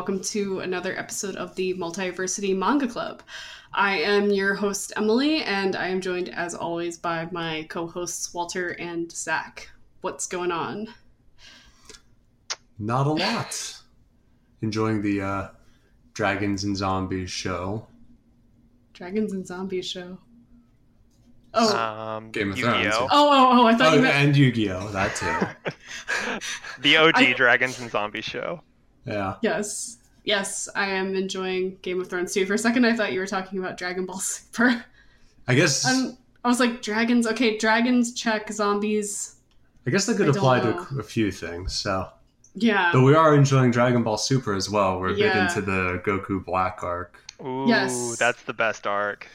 everybody, and welcome to another episode of the Multiversity Manga Club. I am your host, Emily, and I am joined, as always, by my co hosts, Walter and Zach. What's going on? Not a lot. Enjoying the uh, Dragons and Zombies show. Dragons and Zombies show. Oh, Um, Game of Yu-Gi-Oh. Thrones. oh, oh, oh! I thought Oh, you meant. and Yu Gi Oh! That too. the OG I- Dragons and Zombies show. Yeah. Yes, yes, I am enjoying Game of Thrones too. For a second, I thought you were talking about Dragon Ball Super. I guess Um, I was like, dragons. Okay, dragons. Check. Zombies. I guess that could I apply to a few things. So, Yeah. but we are enjoying Dragon Ball Super as well. We're Yeah. big into the Goku Black arc. Ooh, Yes. that's the best arc. So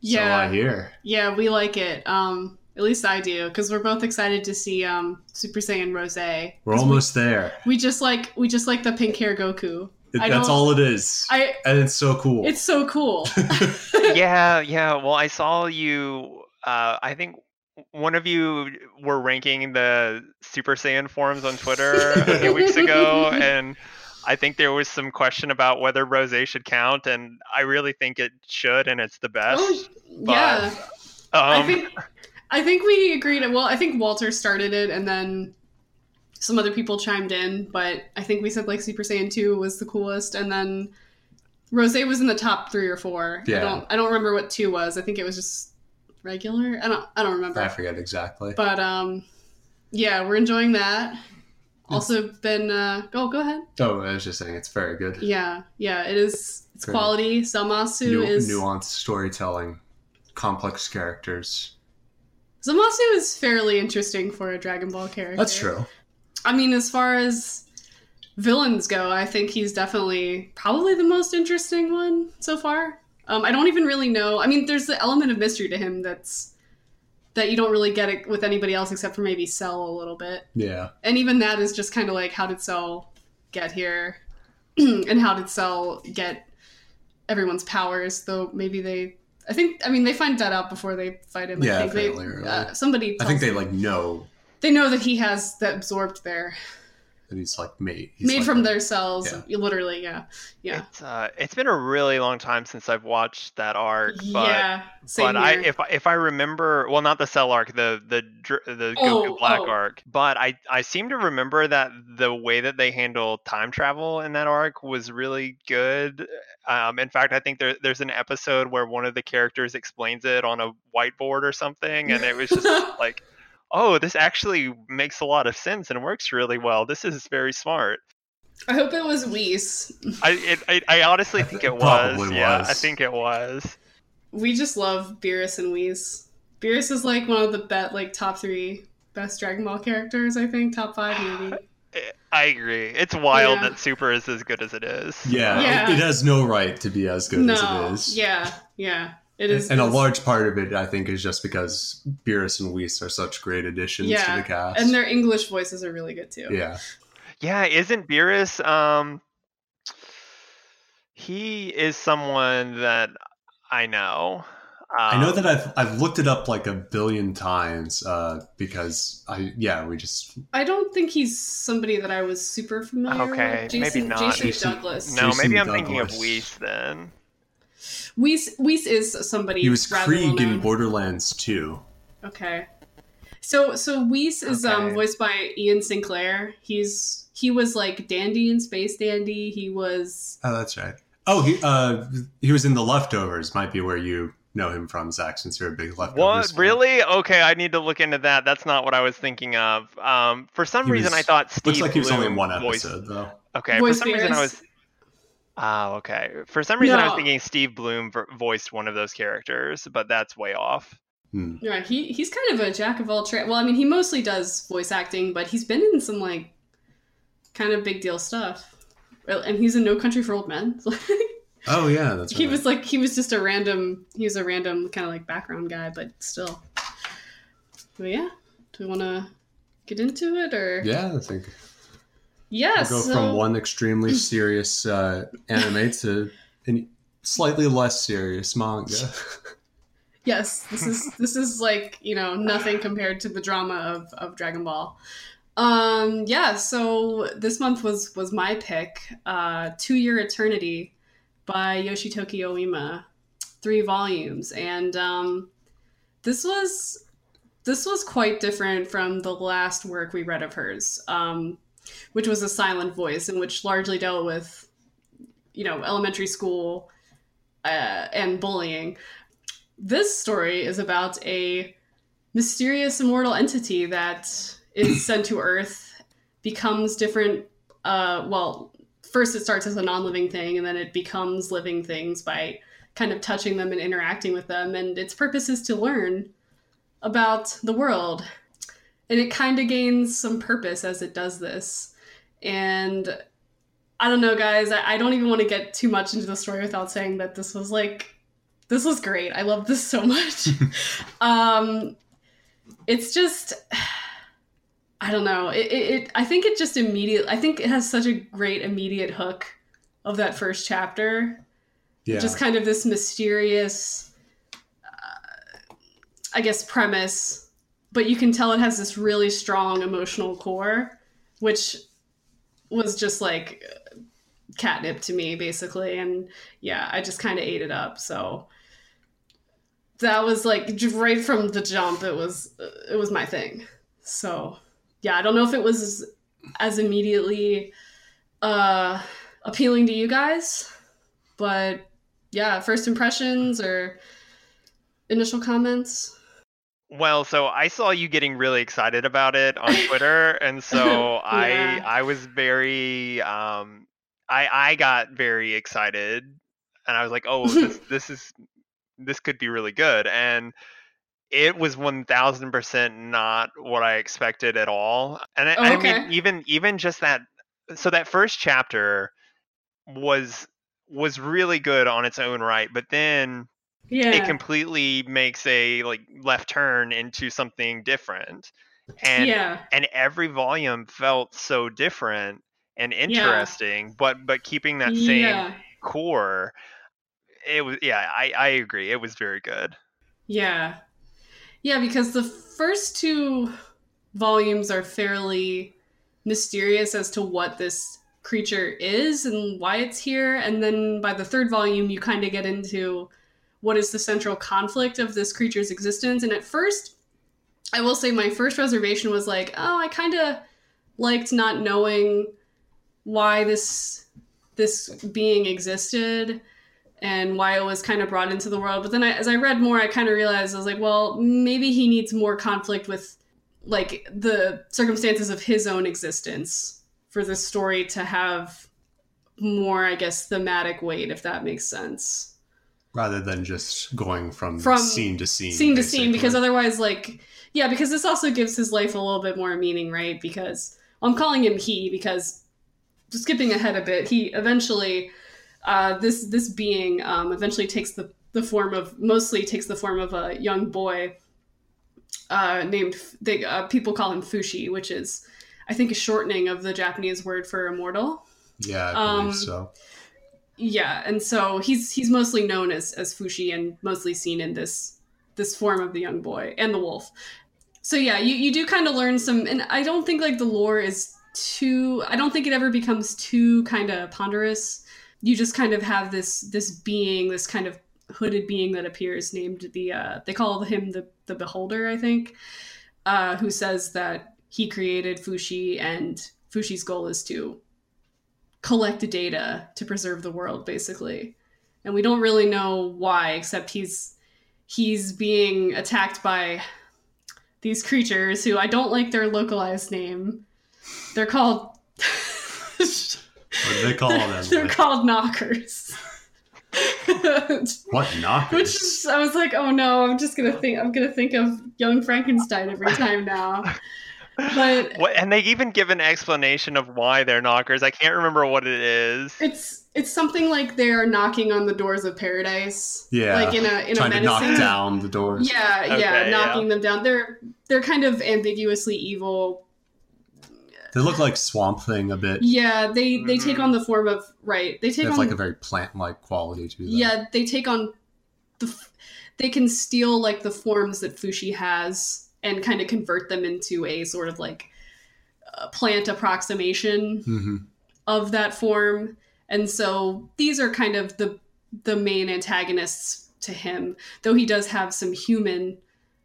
yeah. I hear. Yeah, we like it. Um, at least I do, because we're both excited to see um Super Saiyan Rose. We're almost there. We just like we just like the pink hair Goku. It- that's all it is. I. and it's so cool. It's so cool. yeah, yeah. Well, I saw you. Uh, I think one of you were ranking the Super Saiyan forms on Twitter a few weeks ago, and I think there was some question about whether Rose should count, and I really think it should, and it's the best. oh, yeah. Um, I think I think we agreed. Well, I think Walter started it, and then some other people chimed in. But I think we said like Super Saiyan Two was the coolest, and then Rose was in the top three or four. I Yeah. don't I don't remember what two was. I think it was just regular. I don't I don't remember. I forget exactly. But um, yeah, we're enjoying that. Also been uh, oh go ahead. oh, I was just saying it's very good. Yeah, yeah, it is. It's Very quality. Zamasu Nu- is nuanced storytelling, complex characters. Zamasu is fairly interesting for a Dragon Ball character. That's true. I mean, as far as villains go, I think he's definitely probably the most interesting one so far. Um, I don't even really know. I mean, there's the element of mystery to him that's that you don't really get it with anybody else except for maybe Cell a little bit. Yeah. And even that is just kind of like, how did Cell get here, and how did Cell get everyone's powers? Though maybe they, I think, I mean, they find that out before they fight him. Yeah, I think they, uh, somebody. I think they like know they know that he has that absorbed there, that he's like made. He's made like from a- their cells. yeah. Literally, yeah, yeah, It's uh, it's been a really long time since I've watched that arc, but yeah. Same but I here. if I- if I remember well not the Cell arc the the dr- the Oh, Goku Black oh. arc but I I seem to remember that the way that they handle time travel in that arc was really good. Um, in fact, I think there there's an episode where one of the characters explains it on a whiteboard or something, and it was just like. Oh, this actually makes a lot of sense and works really well. This is very smart. I hope it was Whis. I it, I, I honestly I think think it it was. probably Yeah, I think it was. We just love Beerus and Whis. Beerus is like one of the bet like top three best Dragon Ball characters. I think top five maybe. I- I agree. It's wild Yeah. that Super is as good as it is. Yeah, Yeah. It, it has no right to be as good no, as it is. yeah, yeah. It is, and a large part of it, I think, is just because Beerus and Whis are such great additions Yeah, to the cast. and their English voices are really good too. yeah, Yeah, isn't Beerus um he is someone that I know. Um, I know that I've I've looked it up like a billion times uh, because I yeah we just I don't think he's somebody that I was super familiar Okay, with. maybe not. Jason, Jason- Douglas. No, Jason maybe I'm thinking of Douglas. Whis then. Whis, Whis is somebody. he was Krieg well-known. in Borderlands 2. Okay. So so Whis is um voiced by Ian Sinclair. He's he was like Dandy in Space Dandy. He was Oh, that's right. Oh, he uh he was in The Leftovers. Might be where you know him from, Zach, since you're a big Leftovers. What fan. really? Okay, I need to look into that. That's not what I was thinking of. Um, for some He reason, was- I thought Steve. Looks like he was only in one voiced- episode though. Okay, Voice for some reason I was. Oh, okay. For some reason I was thinking Steve Blum voiced one of those characters, but that's way off. Hmm. yeah, he he's kind of a jack of all trades. Well, I mean, he mostly does voice acting, but he's been in some like kind of big deal stuff. And he's in No Country for Old Men. Oh yeah, that's he right. was like he was just a random he was a random kind of like background guy, but still. But yeah, do we want to get into it or Yeah, I think we'll go so- from one extremely serious uh, anime to a slightly less serious manga. Yes, this is this is like you know nothing compared to the drama of of Dragon Ball. Um, yeah, so this month was was my pick. Uh, To Your Eternity by Yoshitoki Oima, three volumes, and um, this was this was quite different from the last work we read of hers, um, which was a silent voice, and which largely dealt with, you know, elementary school uh, and bullying. This story is about a mysterious immortal entity that is sent to Earth, becomes different. Uh, well, first it starts as a non-living thing, and then it becomes living things by kind of touching them and interacting with them. And its purpose is to learn about the world, and it kind of gains some purpose as it does this. And I don't know, guys. I, I don't even want to get too much into the story without saying that this was like this was great. I love this so much. um, it's just I don't know. It, it, it, I think it just immediate. I think it has such a great immediate hook of that first chapter. Yeah. Just kind of this mysterious, uh, I guess, premise, but you can tell it has this really strong emotional core, which was just like catnip to me, basically. And yeah, I just kind of ate it up. So that was like right from the jump. It was it was my thing. So yeah, I don't know if it was as immediately uh, appealing to you guys, but yeah, first impressions or initial comments. Well, so I saw you getting really excited about it on Twitter, and so Yeah. I I was very um I I got very excited, and I was like, oh, this this is this could be really good, and it was one thousand percent not what I expected at all, and I, Oh, I mean even even just that so that first chapter was was really good on its own right, but then Yeah. it completely makes a like left turn into something different and yeah. and every volume felt so different and interesting but but keeping that same Yeah. core it was yeah i i agree it was very good Yeah. Yeah, because the first two volumes are fairly mysterious as to what this creature is and why it's here. And then by the third volume, you kind of get into what is the central conflict of this creature's existence. And at first, I will say my first reservation was like, oh, I kind of liked not knowing why this this being existed and why it was kind of brought into the world. But then I, as I read more, I kind of realized I was like, well, maybe he needs more conflict with like the circumstances of his own existence for this story to have more, I guess, thematic weight, if that makes sense. Rather than just going from, From scene to scene. Scene to scene, because otherwise, like, yeah, because this also gives his life a little bit more meaning, right? Because well, I'm calling him he because skipping ahead a bit, he eventually uh, this this being um, eventually takes the the form of mostly takes the form of a young boy uh, named they uh, people call him Fushi, which is I think a shortening of the Japanese word for immortal. Yeah, I believe um, so. Yeah, and so he's he's mostly known as as Fushi and mostly seen in this this form of the young boy and the wolf. So yeah, you you do kind of learn some, and I don't think like the lore is too. I don't think it ever becomes too kind of ponderous. You just kind of have this this being, this kind of hooded being that appears, named the uh, they call him the the Beholder, I think, uh, who says that he created Fushi and Fushi's goal is to collect data to preserve the world basically and we don't really know why except he's he's being attacked by these creatures who i don't like their localized name they're called What do they call them? they're Like, called knockers what knockers? which is, i was like oh no i'm just gonna think i'm gonna think of young frankenstein every time now but what, and they even give an explanation of why they're knockers i can't remember what it is it's it's something like they're knocking on the doors of paradise Yeah, like in a in Trying a to knock menacing down the doors. Yeah, yeah, Okay, knocking them down. They're they're kind of ambiguously evil. They look like Swamp Thing a bit. Yeah, they they take Mhm. on the form of right. They They take have on like a very plant-like quality to them. yeah. They take on the. They can steal like the forms that Fushi has and kind of convert them into a sort of like uh, plant approximation hmm of that form. And so these are kind of the the main antagonists to him though he does have some human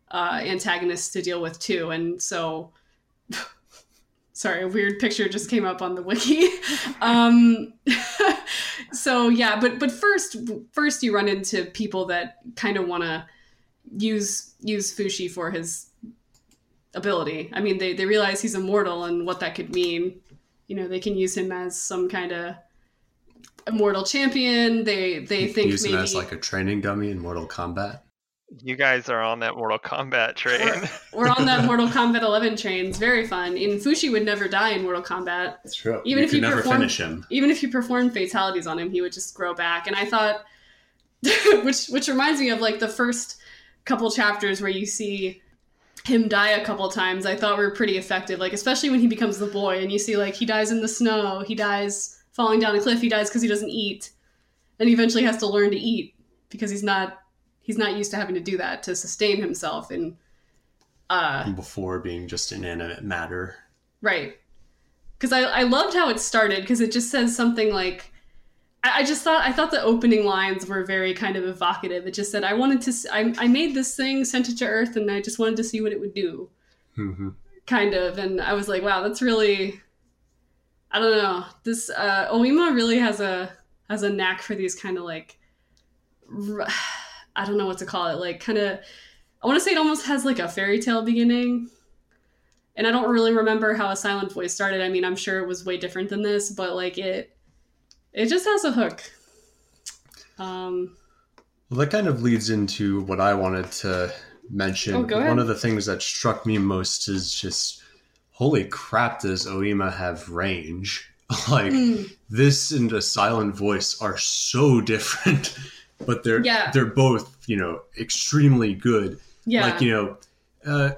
uh, antagonists to deal with too. And so sorry a weird picture just came up on the wiki. Um, so yeah but but first first you run into people that kind of want to use use fushi for his ability i mean they, they realize he's immortal and what that could mean you know they can use him as some kind of immortal champion they they think Use maybe him as like a training dummy in Mortal Kombat. You guys are on that Mortal Kombat train. we're on that mortal kombat 11 train it's very fun and fushi would never die in mortal kombat That's true. Even if could you never perform- finish him. even if you performed fatalities on him, he would just grow back. And I thought, which which reminds me of like the first couple chapters where you see him die a couple times. I thought were pretty effective, like especially when he becomes the boy and you see like he dies in the snow, he dies falling down a cliff, he dies because he doesn't eat, and he eventually has to learn to eat because he's not he's not used to having to do that to sustain himself and uh Before being just inanimate matter. Right. Because I, I loved how it started because it just says something like, I, I just thought I thought the opening lines were very kind of evocative. It just said I wanted to I made this thing, sent it to Earth, and I just wanted to see what it would do, hmm kind of. And I was like, wow, that's really, I don't know. This uh, Oima really has a has a knack for these kind of like, r- I don't know what to call it, like kind of. I want to say it almost has like a fairy tale beginning. And I don't really remember how a silent voice started. I mean, I'm sure it was way different than this, but like it it just has a hook. Um Well, that kind of leads into what I wanted to mention. Oh. One of the things that struck me most is just, holy crap, does Oima have range? like, mm, this and a silent voice are so different, but they're Yeah. they're both you know extremely good. yeah. Like you know, uh,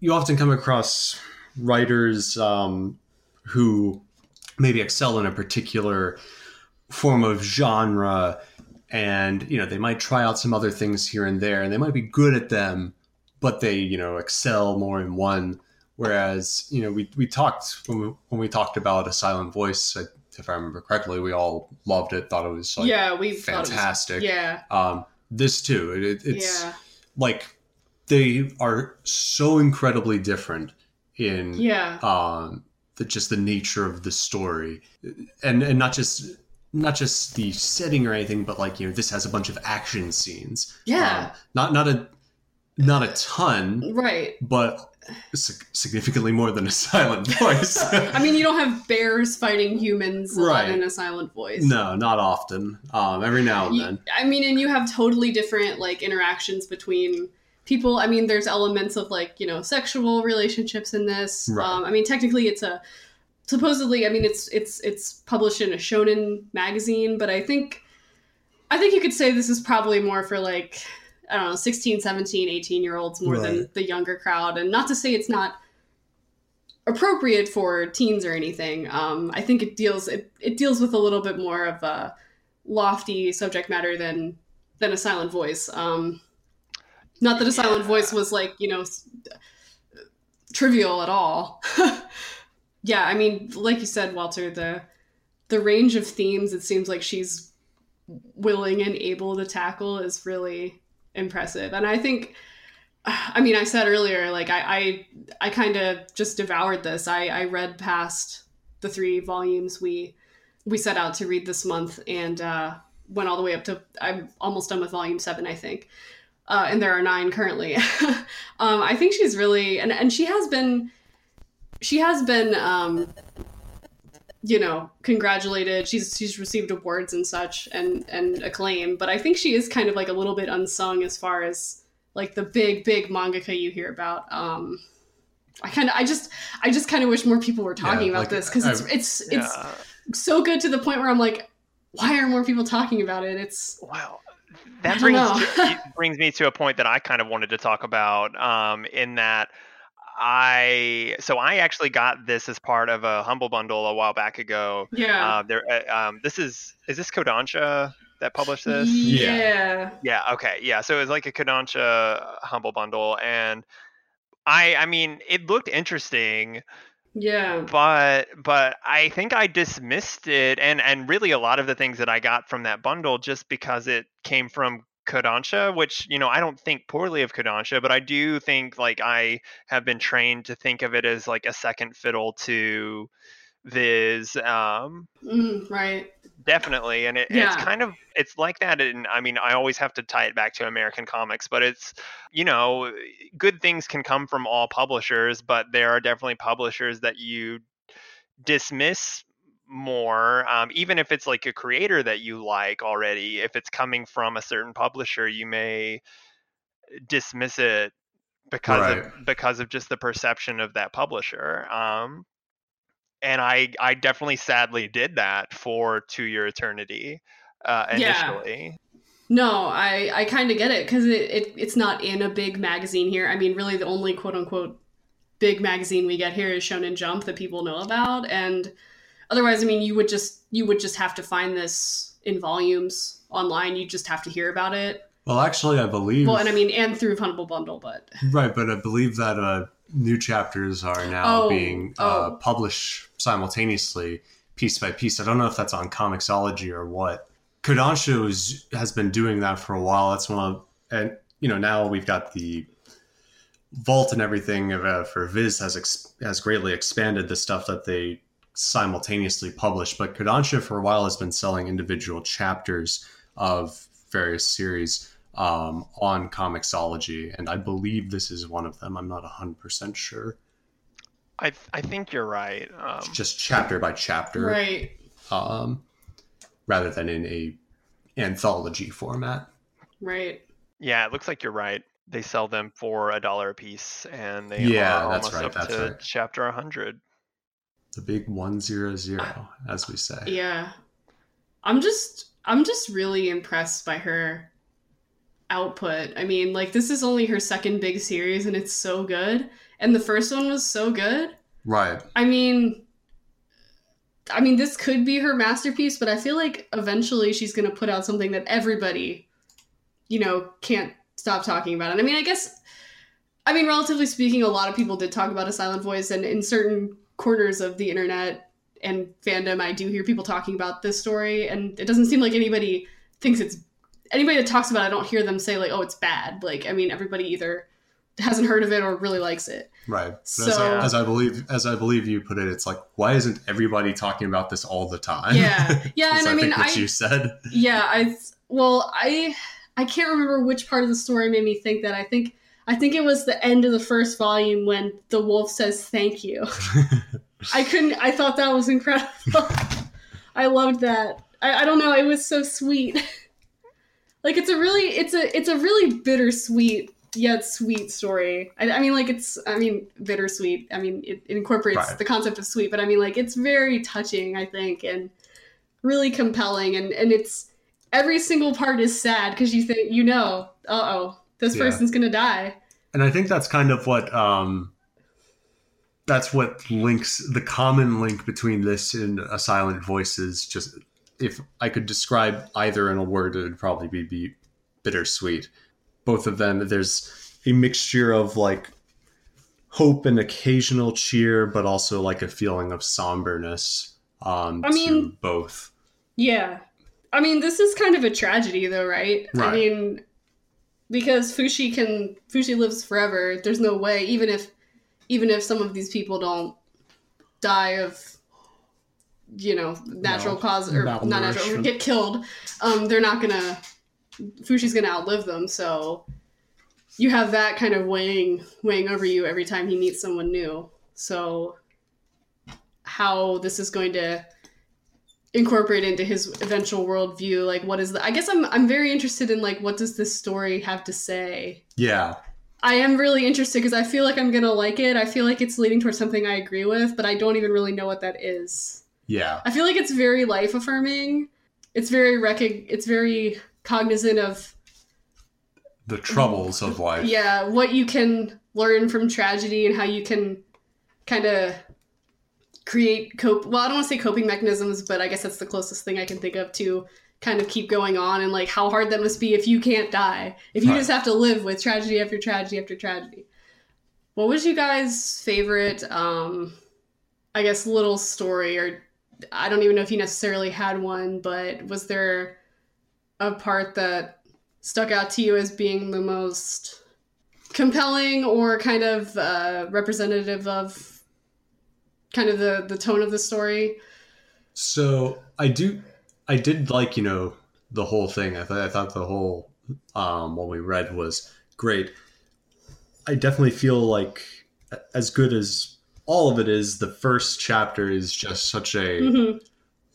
you often come across writers um, who maybe excel in a particular form of genre, and you know they might try out some other things here and there, and they might be good at them, but they you know excel more in one. Whereas you know we, we talked when we when we talked about a silent voice, I- if I remember correctly, we all loved it, thought it was like yeah, we thought it was- fantastic. Yeah. Um, this too, it, it- it's yeah. like they are so incredibly different in Yeah. um, the, just the nature of the story, and and not just not just the setting or anything, but like you know this has a bunch of action scenes. Yeah. Um, not not a not a ton, right. but significantly more than a silent voice. I mean, you don't have bears fighting humans Right. in a silent voice. no, not often. Um, every now and You- then. I mean, and you have totally different like interactions between people. I mean, there's elements of like you know sexual relationships in this. Right. Um, I mean, technically, it's a supposedly. I mean, it's it's it's published in a shonen magazine, but I think I think you could say this is probably more for like I don't know 16, 17, 18 year olds more than the younger crowd. And not to say it's not appropriate for teens or anything. Um, I think it deals it, it deals with a little bit more of a lofty subject matter than than a silent voice. Um, not that a silent Yeah. voice was like you know s- trivial at all. yeah, I mean, like you said, Walter, the the range of themes it seems like she's willing and able to tackle is really impressive, and I think. I mean, I said earlier, like I, I, I kind of just devoured this. I, I read past the three volumes we, we set out to read this month, and uh, went all the way up to. I'm almost done with volume seven, I think, uh, and there are nine currently. um, I think she's really, and and she has been, she has been, um, you know, congratulated. She's she's received awards and such, and and acclaim. But I think she is kind of like a little bit unsung as far as like the big big mangaka you hear about um i kind of i just i just kind of wish more people were talking Yeah, about like, this because it's it's it's so good to the point where i'm like why are more people talking about it it's Wow. That brings know. to, it brings me to a point that I kind of wanted to talk about. Um, in that I so I actually got this as part of a humble bundle a while back ago. yeah Uh, there, uh, um, this is is this Kodansha that published this? yeah Yeah. Okay. Yeah. So it was like a Kodansha humble bundle, and I, I mean, it looked interesting, Yeah. but but I think I dismissed it and and really a lot of the things that I got from that bundle just because it came from Kodansha, which you know I don't think poorly of Kodansha, but I do think like I have been trained to think of it as like a second fiddle to Viz. Um, Mm, right. definitely and it, it's kind of it's like that and i mean i always have to tie it back to american comics but it's you know good things can come from all publishers but there are definitely publishers that you dismiss more um, even if it's like a creator that you like already if it's coming from a certain publisher you may dismiss it because Right. of because of just the perception of that publisher um, and I I definitely sadly did that for To Your Eternity uh, Yeah. initially. No, I I kind of get it because it, it it's not in a big magazine here. I mean, really, the only quote unquote big magazine we get here is Shonen Jump that people know about, and otherwise, I mean, you would just you would just have to find this in volumes online. You just have to hear about it. Well, actually, I believe. Well, and I mean, and through Humble Bundle, but right, but I believe that uh, new chapters are now Oh, being uh, oh. published simultaneously, piece by piece. I don't know if that's on Comixology or what. Kodansha is- has been doing that for a while. That's one of, and you know, now we've got the vault and everything uh, for Viz has ex- has greatly expanded the stuff that they simultaneously published, But Kodansha for a while has been selling individual chapters of various series um, on Comixology, and I believe this is one of them. I'm not 100% sure. I I think you're right. Um, Just chapter by chapter, right. um, rather than in a anthology format. Right. yeah, it looks like you're right. They sell them for a dollar a piece, and they Yeah, are that's almost right, up that's to right. chapter 100. The big one zero zero, as we say. Yeah. I'm just I'm just really impressed by her output. I mean, like this is only her second big series and it's so good. And the first one was so good. Right. I mean I mean this could be her masterpiece, but I feel like eventually she's going to put out something that everybody you know can't stop talking about. And I mean, I guess I mean, relatively speaking, a lot of people did talk about a silent voice and in certain corners of the internet and fandom I do hear people talking about this story and it doesn't seem like anybody thinks it's anybody that talks about it I don't hear them say like oh it's bad like I mean everybody either hasn't heard of it or really likes it Right. But as, So- I, as I believe, as I believe you put it, it's like, why isn't everybody talking about this all the time? Yeah. Yeah, and I mean, think what I- you said. yeah I well I I can't remember which part of the story made me think that I think I think it was the end of the first volume when the wolf says thank you I couldn't. I thought that was incredible. I loved that. I, I don't know. It was so sweet. like it's a really, it's a, it's a really bittersweet yet sweet story. I, I mean, like it's, I mean, bittersweet. I mean, it, it incorporates Right. the concept of sweet, but I mean, like it's very touching. I think and really compelling, and and it's every single part is sad because you think you know, uh oh, this Yeah. person's gonna die. and I think that's kind of what um, that's what links the common link between this and a silent voice is just if I could describe either in a word, it would probably be, be bittersweet. Both of them, there's a mixture of like hope and occasional cheer, but also like a feeling of somberness. Um, I mean- to both. Yeah. I mean, this is kind of a tragedy, though, right? I mean, because Fushi can Fushi lives forever. There's no way, even if even if some of these people don't die of you know natural No. cause or not natural or get killed, um, they're not gonna Fushi's gonna outlive them. So you have that kind of weighing weighing over you every time he meets someone new. So how this is going to incorporate into his eventual worldview like what is the i guess i'm i'm very interested in like what does this story have to say Yeah. i am really interested because i feel like i'm gonna like it i feel like it's leading towards something i agree with but i don't even really know what that is Yeah. i feel like it's very life affirming it's very rec- it's very cognizant of The troubles of life. yeah what you can learn from tragedy and how you can kind of create cope well i don't want to say coping mechanisms but i guess that's the closest thing i can think of to kind of keep going on and like how hard that must be if you can't die. If you Right. just have to live with tragedy after tragedy after tragedy. What was you guys favorite um I guess, little story, or I don't even know if he necessarily had one, but was there a part that stuck out to you as being the most compelling or kind of uh, representative of kind of the, the tone of the story? So I do, I did like you know the whole thing. I thought I thought the whole um, what we read was great. I definitely feel like as good as all of it is, the first chapter is just such a hmm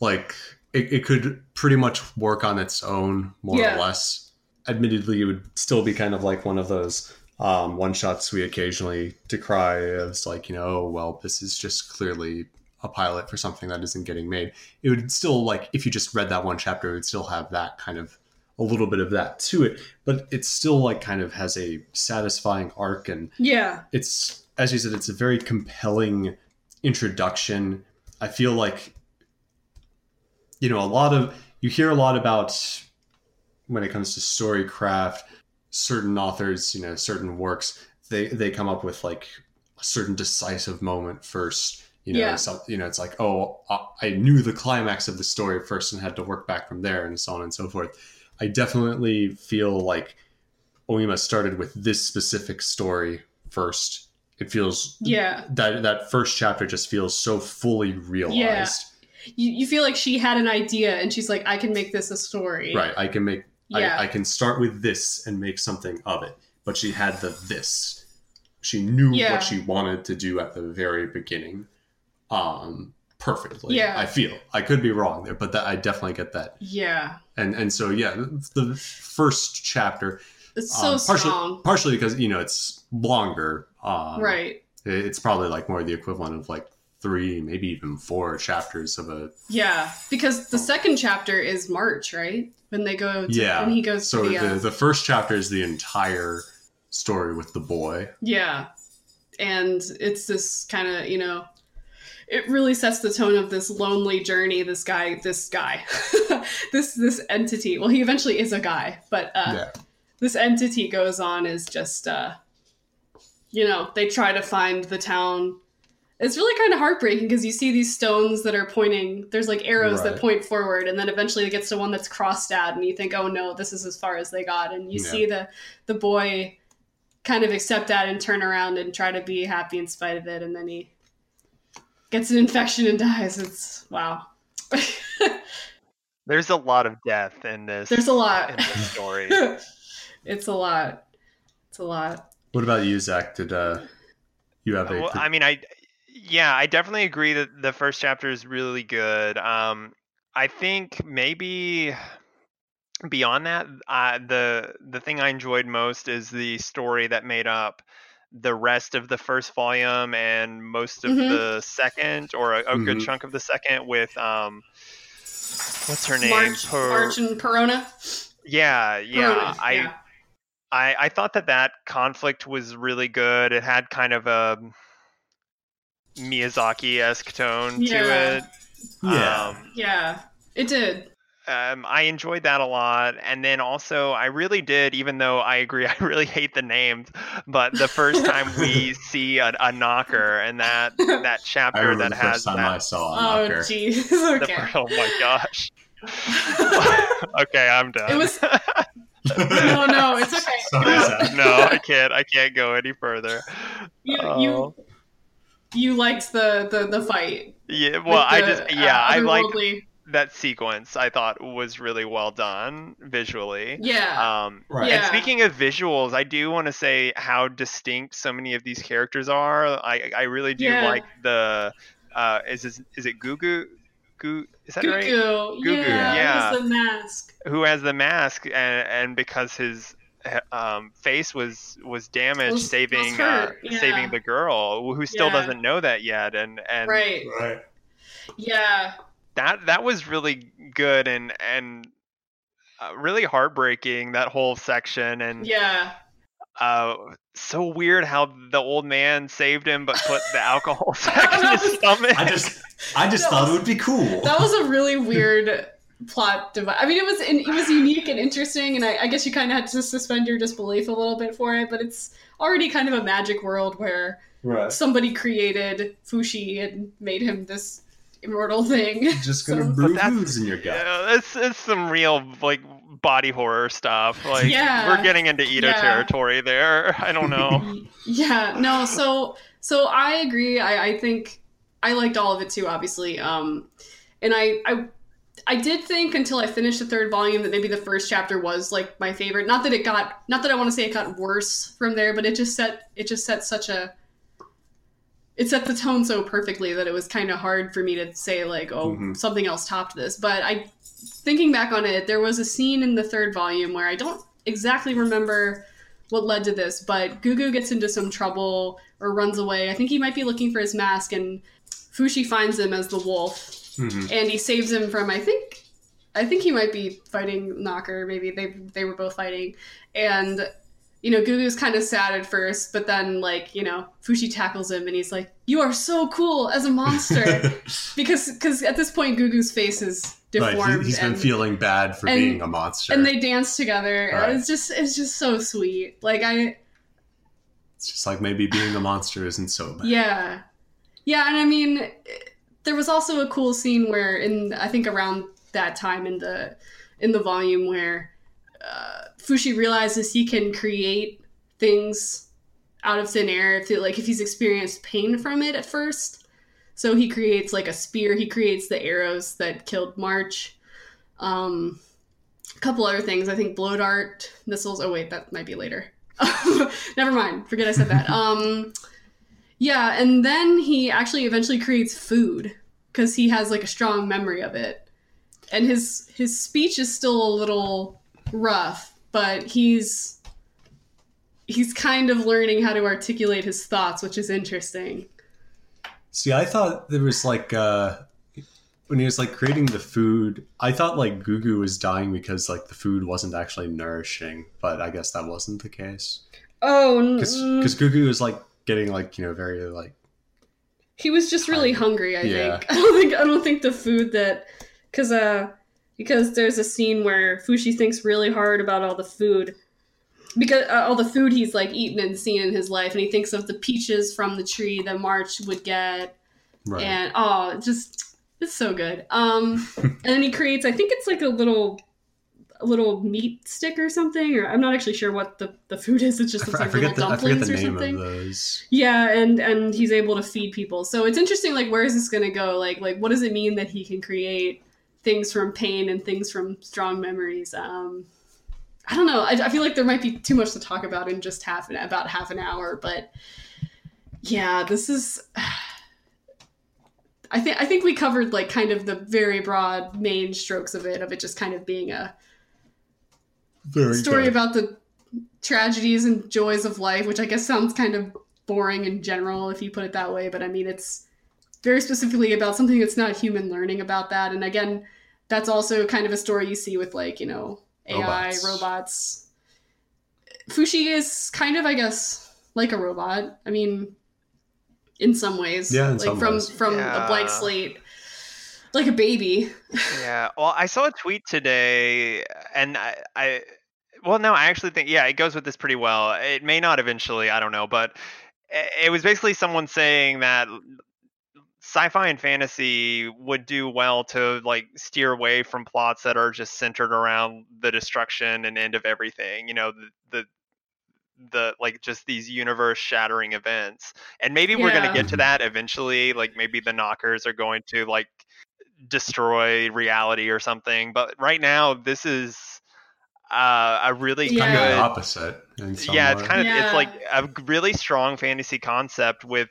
like it, it could pretty much work on its own more Yeah. or less. Admittedly, it would still be kind of like one of those um, one shots we occasionally decry as like you know, oh, well, this is just clearly a pilot for something that isn't getting made. It would still like if you just read that one chapter, it would still have that kind of a little bit of that to it, but it still like kind of has a satisfying arc and Yeah. it's as you said it's a very compelling introduction i feel like you know a lot of you hear a lot about when it comes to storycraft certain authors you know certain works they they come up with like a certain decisive moment first you know Yeah. some, you know it's like oh I- knew the climax of the story first and had to work back from there and so on and so forth i definitely feel like Oima started with this specific story first. It feels Yeah. that that first chapter just feels so fully realized. You, you feel like she had an idea and she's like, I can make this a story. Right. I can make Yeah. I, I can start with this and make something of it. But she had the this. She knew Yeah. what she wanted to do at the very beginning. Um perfectly. Yeah. I feel. I could be wrong there, but that I definitely get that. yeah. And and so yeah, the first chapter It's so um, partially, strong. partially because you know it's longer. Um, right. It's probably like more the equivalent of like three, maybe even four chapters of a. Yeah. Because the second chapter is March, right? When they go to, Yeah. when he goes So to the, the, uh, the first chapter is the entire story with the boy. Yeah. And it's this kind of, you know, it really sets the tone of this lonely journey this guy this guy this this entity well he eventually is a guy but uh yeah. this entity goes on is just uh you know they try to find the town it's really kind of heartbreaking because you see these stones that are pointing there's like arrows that point forward and then eventually it gets to one that's crossed out and you think oh no this is as far as they got and you Yeah. see the the boy kind of accept that and turn around and try to be happy in spite of it and then he gets an infection and dies it's wow There's a lot of death in this. there's a lot in lot this story. it's a lot it's a lot What about you, Zach? Did uh, you have a? Well, I mean, I yeah, I definitely agree that the first chapter is really good. Um, I think maybe beyond that, uh, the the thing I enjoyed most is the story that made up the rest of the first volume and most of Mhm. the second, or a, a good Mhm. chunk of the second, with um, what's her name? march, Per- march and parona yeah, yeah. Parona, I yeah. I, I thought that that conflict was really good. It had kind of a Miyazaki esque tone Yeah. to it. yeah. Um, Yeah, it did. um, I enjoyed that a lot. And then also, I really did, even though I agree, I really hate the names, but the first time we see a, a knocker and that, that chapter remember that the has first time I that. saw a Oh, knocker. jeez. Okay. fir- oh my gosh. okay, I'm done. It was- no, no, it's okay. Sorry, no, I can't. I can't go any further. You, Oh. you, you liked the, the, the fight. Yeah, with well, I the, just yeah, uh, I like that sequence. I thought was really well done visually. Yeah, Um, Right. And Yeah. speaking of visuals, I do want to say how distinct so many of these characters are. I I really do Yeah. like the uh, is this, is it Gugu? Gu is that Goo right? Goo. Goo Goo, Yeah, yeah. it was the mask. Who has the mask and and because his um, face was was damaged, Was- was saving uh, yeah. saving the girl who still Yeah. doesn't know that yet, and and Right. Right. Yeah. that that was really good and and uh, really heartbreaking that whole section and Yeah. uh so weird how the old man saved him but put the alcohol sack in his was- stomach I just I just That thought was- it would be cool. That was a really weird plot device. I mean, it was it was unique and interesting, and I, I guess you kind of had to suspend your disbelief a little bit for it. But it's already kind of a magic world where Right. somebody created Fushi and made him this immortal thing. Just gonna So- brew But that's- in your gut. Yeah, it's it's some real like body horror stuff. Like Yeah. we're getting into Ito Yeah. territory there. I don't know. yeah no so so i agree I, I think i liked all of it too obviously um and I, I i did think until i finished the third volume that maybe the first chapter was like my favorite not that it got not that i want to say it got worse from there but it just set it just set such a it set the tone so perfectly that it was kind of hard for me to say like oh Mhm. something else topped this but i thinking back on it there was a scene in the third volume where i don't exactly remember what led to this, but Gugu gets into some trouble or runs away. I think he might be looking for his mask, and Fushi finds him as the wolf, Mhm. and he saves him from I think I think he might be fighting Knocker. Maybe they they were both fighting, and you know Gugu's kind of sad at first, but then like you know Fushi tackles him, and he's like, "You are so cool as a monster," because because at this point Gugu's face is right. deformed. He, has been feeling bad for and- being a monster. and they dance together. Right. It's just it's just so sweet. Like I it's just like maybe being a monster isn't so bad. Yeah. Yeah, and I mean, there was also a cool scene where, in I think around that time in the in the volume, where uh, Fushi realizes he can create things out of thin air if it, like if he's experienced pain from it at first. So he creates like a spear. He creates the arrows that killed March. Um, a couple other things. I think blow dart missiles. Oh wait, that might be later. Never mind. Forget I said that. Um, yeah, and then he actually eventually creates food because he has like a strong memory of it, and his his speech is still a little rough, but he's he's kind of learning how to articulate his thoughts, which is interesting. See, I thought there was like uh when he was like creating the food, I thought like Gugu was dying because like the food wasn't actually nourishing, but I guess that wasn't the case. Oh, Because Gugu was like getting like you know very like he was just really hungry. I Yeah. think. I don't think. I don't think the food that because uh because there's a scene where Fushi thinks really hard about all the food because uh, all the food he's like eaten and seen in his life, and he thinks of the peaches from the tree that March would get, right. and oh, just it's so good. Um, and then he creates. I think it's like a little. A little meat stick or something, or I'm not actually sure what the, the food is. It's just for- looks I like forget little the I forget dumplings the or name something. of those. Yeah, and and he's able to feed people. So it's interesting. Like, where is this going to go? Like, like what does it mean that he can create things from pain and things from strong memories? Um, I don't know. I, I feel like there might be too much to talk about in just half an about half an hour, but yeah, this is. I think I think we covered like kind of the very broad main strokes of it, of it just kind of being a Very story good. about the tragedies and joys of life, which I guess sounds kind of boring in general if you put it that way, but I mean it's very specifically about something that's not human learning about that. And again, that's also kind of a story you see with like, you know, AI, Robots. robots. Fushi is kind of, I guess, like a robot. I mean, in some ways. Yeah, in like some from ways. from a blank slate. Like a baby. yeah. Well, I saw a tweet today, and I, I, well, no, I actually think, yeah, it goes with this pretty well. It may not eventually, I don't know, but it was basically someone saying that sci-fi and fantasy would do well to like steer away from plots that are just centered around the destruction and end of everything. You know, the, the the like just these universe shattering events and maybe we're going to get to that eventually like maybe the knockers are going to like destroy reality or something but right now this is uh, a really Yeah. kind of good opposite. Yeah it's kind of Yeah. it's like a really strong fantasy concept with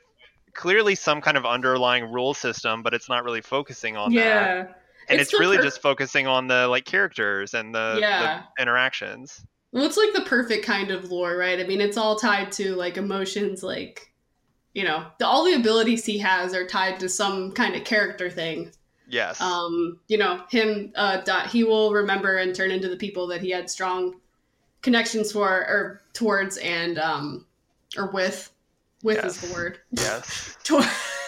clearly some kind of underlying rule system but it's not really focusing on that yeah. and It's it's, really per- just focusing on the like characters and the, Yeah. the interactions Well, it's like the perfect kind of lore, right? I mean, it's all tied to like emotions, like you know, the, all the abilities he has are tied to some kind of character thing. Yes Um, you know, him, uh, di- he will remember and turn into the people that he had strong connections for or towards, and um, or with. With is the word. yes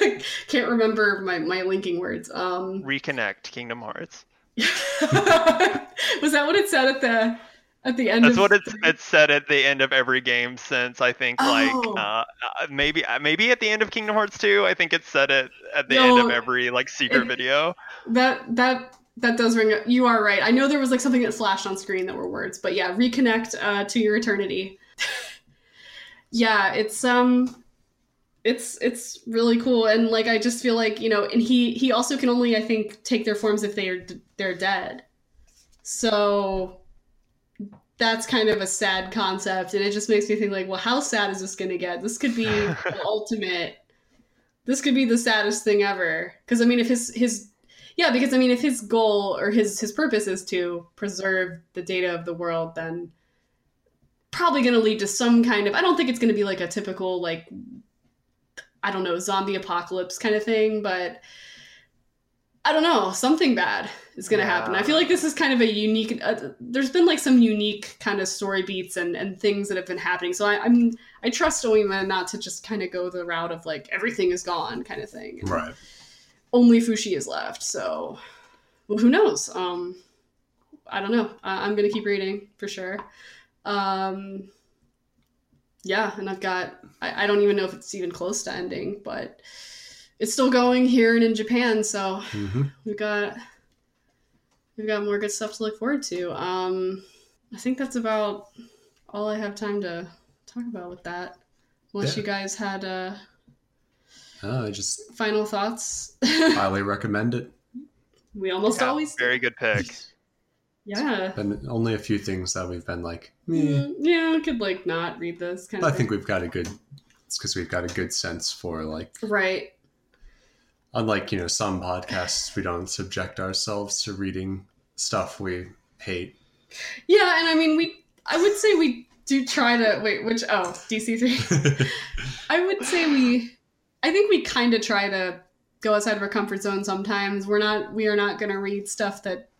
Can't remember my my linking words. Um, reconnect kingdom hearts Was that what it said at the at the end? That's of what it's it's said at the end of every game since I think like Oh. uh, uh, maybe uh, maybe at the end of Kingdom Hearts 2 I think it's said it at the end of every like secret it- video. That that that does ring. You are right. I know there was like something that flashed on screen that were words, but yeah, reconnect uh, to your eternity. yeah, it's um, it's it's really cool, and like I just feel like you know, and he he also can only I think take their forms if they are d- they're dead. So that's kind of a sad concept, and it just makes me think like, well, how sad is this going to get? This could be the ultimate. This could be the saddest thing ever. Because I mean, if his his yeah, because I mean, if his goal or his his purpose is to preserve the data of the world, then probably going to lead to some kind of. I don't think it's going to be like a typical like I don't know zombie apocalypse kind of thing, but I don't know something bad is going to happen. I feel like this is kind of a unique. Uh, there's been like some unique kind of story beats and and things that have been happening. So I, I'm I trust Oima not to just kind of go the route of like everything is gone kind of thing. And Right. only Fushi is left. So, well, who knows? Um, I don't know. I- I'm gonna keep reading for sure. Um, yeah, and I've got. I-, I don't even know if it's even close to ending, but it's still going here and in Japan. So hmm we've got we've got more good stuff to look forward to. Um, I think that's about all I have time to talk about with that. Unless Yeah. you guys had uh, Oh, I just final thoughts. highly recommend it. we almost Yeah, always do. very good pick. Yeah. And only a few things that we've been like, meh. Mm, yeah, I could like not read this kind But of I think we've got a good. It's because we've got a good sense for like, right. Unlike you know some podcasts, we don't subject ourselves to reading stuff we hate. Yeah, and I mean we I would say we do try to wait, which oh, DC3. I would say we I think we kind of try to go outside of our comfort zone sometimes. We're not we are not going to read stuff that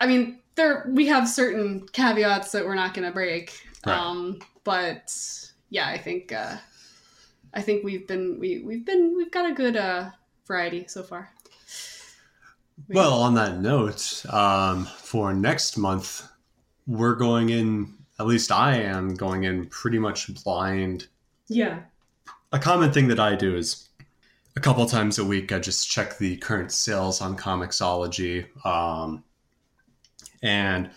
I mean, there we have certain caveats that we're not going to break. Right. Um but yeah, I think uh I think we've been we we've been we've got a good uh variety so far. Well, on that note, um, for next month, we're going in. At least I am going in pretty much blind. Yeah. A common thing that I do is a couple times a week I just check the current sales on Comixology. Um, and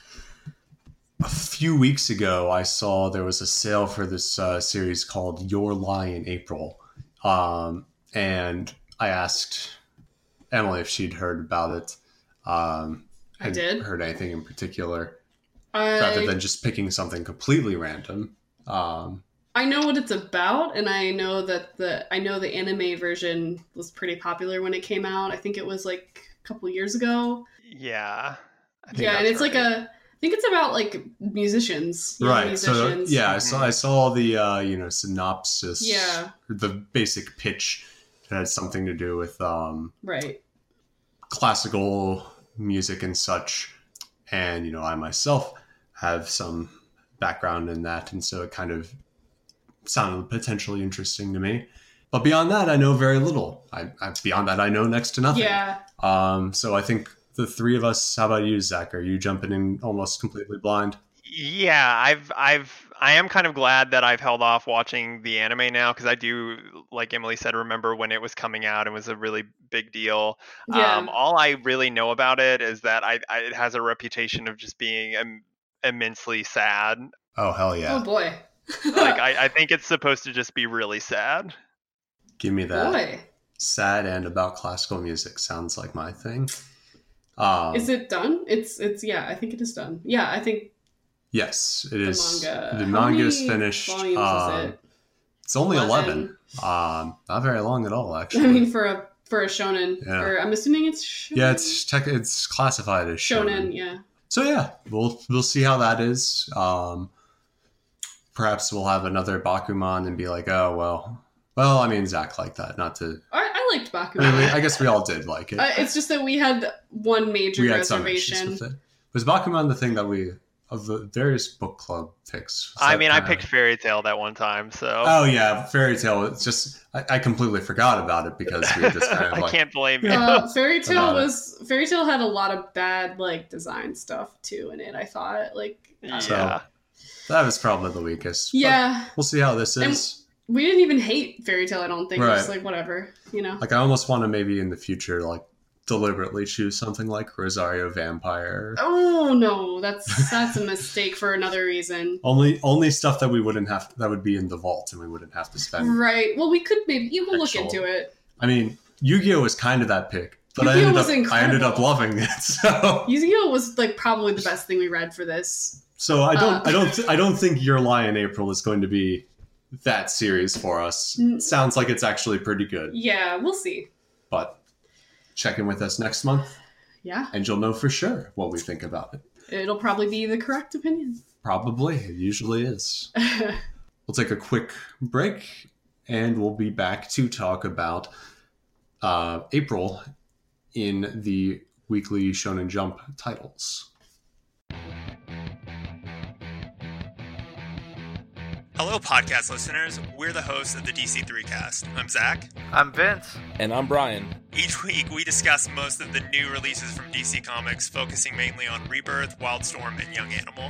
a few weeks ago, I saw there was a sale for this uh, series called Your Lie in April. Um, and I asked Emily if she'd heard about it. Um, I had did. heard anything in particular I rather than just picking something completely random. Um, I know what it's about, and I know that the I know the anime version was pretty popular when it came out. I think it was like a couple years ago. Yeah. I think Yeah, and that's it's like right. a I think it's about like musicians, young right. So Musicians. yeah, I saw I saw the uh, you know synopsis. Yeah. The basic pitch that had something to do with um, right. classical music and such, and you know I myself have some background in that, and so it kind of sounded potentially interesting to me. But beyond that, I know very little. I, I beyond that, I know next to nothing. Yeah, Um, so I think the three of us. How about you, Zach? Are you jumping in almost completely blind? Yeah, I've I've I am kind of glad that I've held off watching the anime now because I do, like Emily said, remember when it was coming out. It was a really big deal. yeah. Um, all I really know about it is that I, I it has a reputation of just being Im- immensely sad. Oh hell yeah! Oh boy. Like I, I think it's supposed to just be really sad. Give me that. boy. Sad and about classical music sounds like my thing. Um, Is it done? It's it's yeah. I think it is done. Yeah, I think Yes, it the is. manga. The manga is finished. Um, is it? It's only 11? 11. Um, not very long at all, actually. I mean, for a for a shonen, Yeah. or I'm assuming it's shonen. yeah, it's tech, it's classified as shonen. shonen. Yeah. So yeah, we'll we'll see how that is. Um, perhaps we'll have another Bakuman and be like, oh well, well, I mean Zach liked that. Not to, I, I liked Bakuman. I, mean, I guess we all did like it. Uh, it's just that we had one major we had some reservation. with it. Was Bakuman the thing that we of the various book club picks. I mean, I kinda- picked Fairy Tail that one time, so Oh yeah, Fairy Tail. It's just I, I completely forgot about it because we just kind of I like can't blame you. Uh, Fairy Tail About it. was Fairy Tail had a lot of bad like design stuff too in it. I thought like uh, So, that was probably the weakest. but yeah, we'll see how this And- is. We didn't even hate Fairy Tail. I don't think it was like whatever, you know. Like I almost want to maybe in the future like deliberately choose something like Rosario Vampire. Oh no, that's that's a mistake for another reason. Only only stuff that we wouldn't have that would be in the vault and we wouldn't have to spend. Right. Well, we could maybe you will look into it. I mean, Yu-Gi-Oh was kind of that pick, but I ended was up I ended up loving it. So Yu-Gi-Oh was like probably the best thing we read for this. so I don't Uh. I don't th- I don't think Your Lie in April is going to be that series for us. Mm. Sounds like it's actually pretty good, Yeah, we'll see. but check in with us next month Yeah, and you'll know for sure what we think about it. it'll probably be the correct opinion. Probably, it usually is. We'll take a quick break and we'll be back to talk about uh, April in the weekly Shonen Jump titles. Hello, podcast listeners. We're the hosts of the DC3 cast. I'm Zach. I'm Vince. And I'm Brian. Each week, we discuss most of the new releases from DC Comics, focusing mainly on Rebirth, Wildstorm, and Young Animal.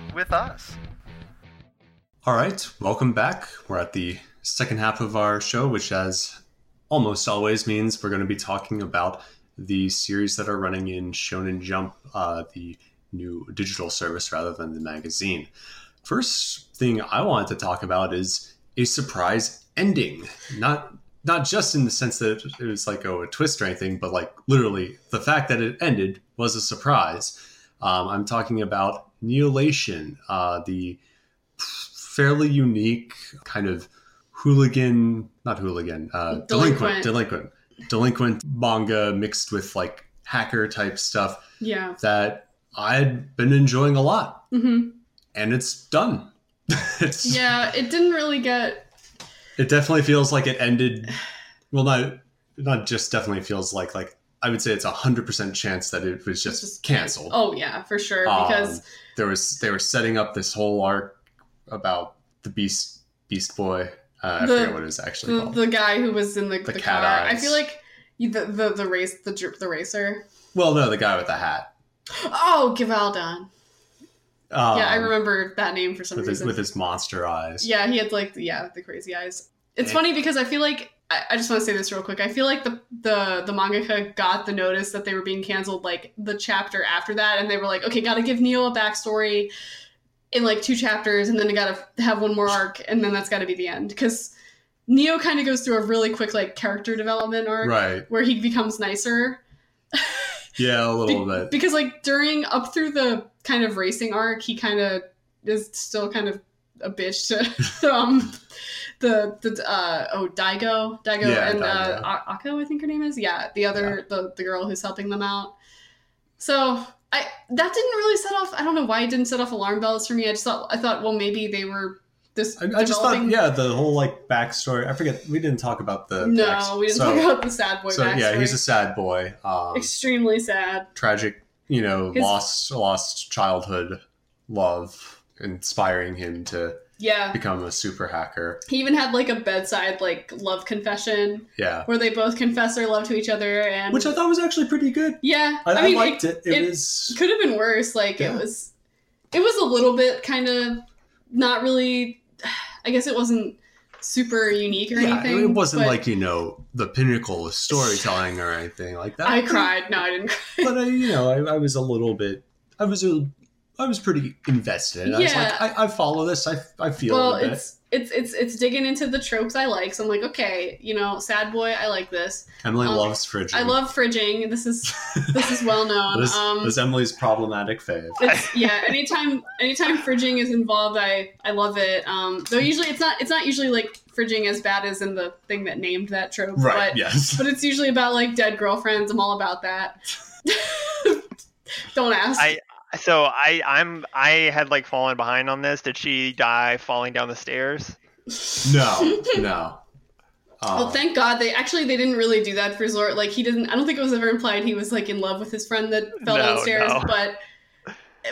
with us. All right, welcome back. We're at the second half of our show, which, as almost always, means we're going to be talking about the series that are running in Shonen Jump, uh, the new digital service rather than the magazine. First thing I wanted to talk about is a surprise ending. Not not just in the sense that it was like oh, a twist or anything, but like literally the fact that it ended was a surprise. Um, I'm talking about Neolation, uh, the fairly unique kind of hooligan, not hooligan, uh, delinquent, Delinquent. delinquent, delinquent manga mixed with like hacker type stuff yeah. that I'd been enjoying a lot, hmm and it's done. it's Yeah, it didn't really get. it definitely feels like it ended. Well, not not just definitely feels like like I would say it's a hundred percent chance that it was just, Just canceled. Oh yeah, for sure. Um, Because there was they were setting up this whole arc about the Beast Beast Boy. Uh, I The- forget what it was actually the, called. the guy who was in the, The the, cat car, I feel like the the the race the the racer. well, no, the guy with the hat. Oh, Givaldon. Um, yeah, I remember that name for some with his, reason. with his monster eyes. Yeah, he had like yeah the crazy eyes. It's And- funny because I feel like I, I just want to say this real quick. I feel like the the the mangaka got the notice that they were being canceled like the chapter after that, and they were like, okay, got to give Neo a backstory in like two chapters, and then they got to have one more arc, and then that's got to be the end because Neo kind of goes through a really quick like character development arc Right. where he becomes nicer Yeah, a little Be- bit. because like during up through the kind of racing arc, he kind of is still kind of a bitch to um the the uh oh Daigo Daigo Yeah, and Daigo. uh Akko I think her name is yeah the other the the girl who's helping them out. So I that didn't really set off. I don't know why it didn't set off alarm bells for me. I just thought I thought well maybe they were this. I, I just thought, yeah, the whole like backstory. I forget. We didn't talk about the. No, we didn't so, talk about the sad boy So backstory. yeah, he's a sad boy. Um, extremely sad. tragic, you know, His- lost lost childhood love, inspiring him to Yeah, become a super hacker. he even had like a bedside like love confession Yeah, where they both confess their love to each other and which I thought was actually pretty good. yeah I, I, mean liked it, it. It, it was could have been worse like Yeah. it was it was a little bit kind of not really i guess it wasn't super unique or yeah, anything it wasn't but like you know the pinnacle of storytelling or anything like that. i cried no i didn't cry but I, you know, I, I was a little bit. I was a. I was pretty invested. in it. I was Yeah. like, I, I follow this. I, I feel well, a bit. it's it's it's it's digging into the tropes I like. So I'm like, okay, you know, sad boy, I like this. Emily um, loves fridging. I love fridging. This is this is well known. this, um, this Emily's problematic fave. yeah, anytime anytime fridging is involved, I I love it. Um, though usually it's not it's not usually like fridging as bad as in the thing that named that trope, Right. but yes. but it's usually about like dead girlfriends. I'm all about that. Don't ask. I- So I I'm I had like fallen behind on this. Did she die falling down the stairs? No. No. Uh, Well, thank God they actually they didn't really do that for Zort. Like he didn't. I don't think it was ever implied he was like in love with his friend that fell No, downstairs. no. But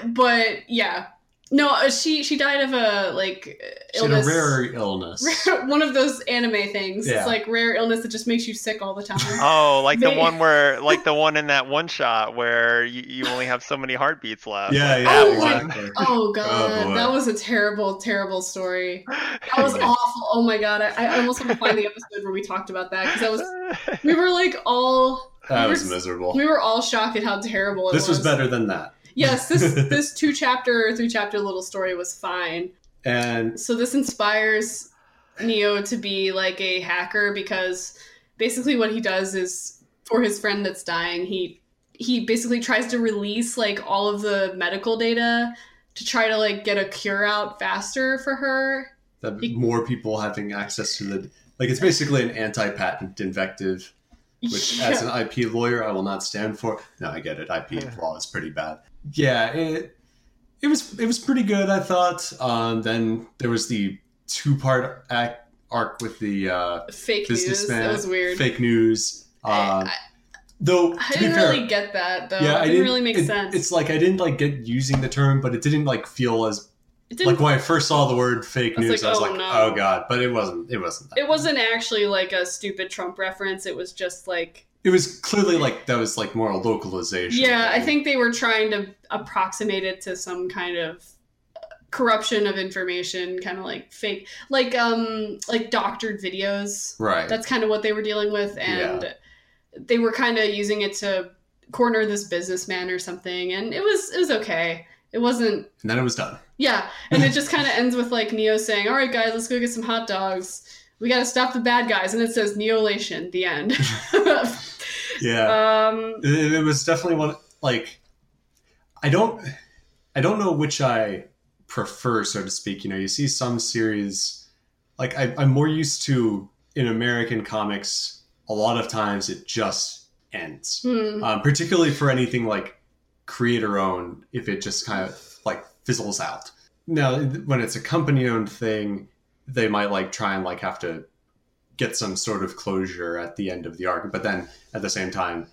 but yeah, no. uh, She she died of a like she had a rare illness. one of those anime things. Yeah. It's like rare illness that just makes you sick all the time. Oh, like the one where like the one in that one shot where you, you only have so many heartbeats left. Yeah, yeah, Oh my- exactly. Oh god, boy. that was a terrible, terrible story. That was awful. Oh my god, I, I almost want to find the episode where we talked about that because that was we were like all That we was were- miserable. we were all shocked at how terrible it This was better than that. Yes, this this two chapter, three chapter little story was fine. And So this inspires Neo to be like a hacker because basically what he does is for his friend that's dying, he he basically tries to release like all of the medical data to try to like get a cure out faster for her. that He- more people having access to the like it's basically an anti-patent invective which as an ip lawyer i will not stand for no i get it ip law is pretty bad yeah it it was it was pretty good i thought um then there was the two-part act arc with the uh fake news. businessman That was weird. fake news um I, I, though I didn't fair really get that though. yeah, it I didn't, really make it- sense. It's like I didn't like get using the term, but it didn't like feel as like when I first saw the word fake I news, like, I was oh, like, no. oh god, but it wasn't. It wasn't. That. it wasn't actually like a stupid Trump reference. It was just like It was clearly like that was like more a localization. Yeah, I think they were trying to approximate it to some kind of corruption of information, kind of like fake, like um, like doctored videos. right. That's kind of what they were dealing with, and they were kind of using it to corner this businessman or something. And it was it was okay. It wasn't. and then it was done. Yeah, and it just kind of ends with like Neo saying, "All right, guys, let's go get some hot dogs. We got to stop the bad guys," and it says Neolation. The end. Yeah, um, it, it was definitely one. Like, I don't, I don't know which I prefer, so to speak. You know, you see some series, like I, I'm more used to in American comics. A lot of times, it just ends. hmm. um, particularly for anything like creator owned if it just kind of like fizzles out now when it's a company owned thing they might like try and like have to get some sort of closure at the end of the arc but then at the same time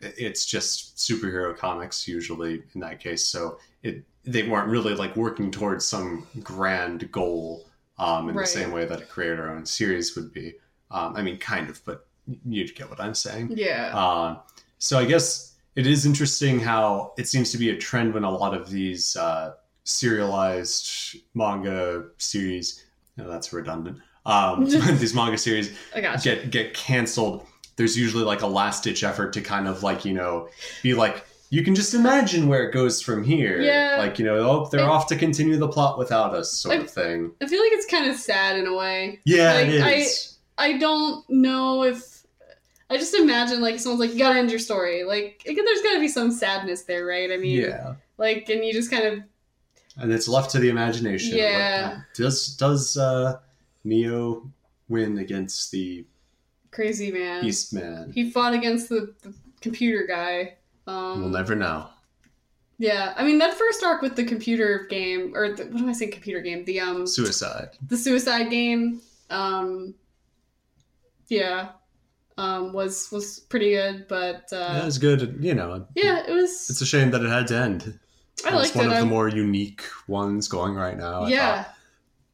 it's just superhero comics usually in that case so it they weren't really like working towards some grand goal um, in Right. the same way that a creator owned series would be um, i mean kind of but you get what i'm saying yeah. uh, so I guess it is interesting how it seems to be a trend when a lot of these uh, serialized manga series, no, that's redundant. Um, these manga series get get canceled. There's usually like a last ditch effort to kind of like you know be like you can just imagine where it goes from here. Yeah. like you know oh they're I- off to continue the plot without us sort I- of thing. I feel like it's kind of sad in a way. Yeah, like, it I- I don't know if I just imagine like someone's like, you gotta end your story. Like, it- there's gotta be some sadness there, right? I mean, yeah. like, and you just kind of and it's left to the imagination. Yeah. Like, does does uh, Neo win against the crazy man. Beast Man? He fought against the, the computer guy. Um, we'll never know. Yeah, I mean that first arc with the computer game, or the, what am I saying? Computer game. The um, Suicide. the suicide game. Um, yeah, um, was was pretty good, but uh, That uh, was good. You know, yeah, it was. it's a shame that it had to end. I it's liked one it. of I- the more unique ones going right now. Yeah.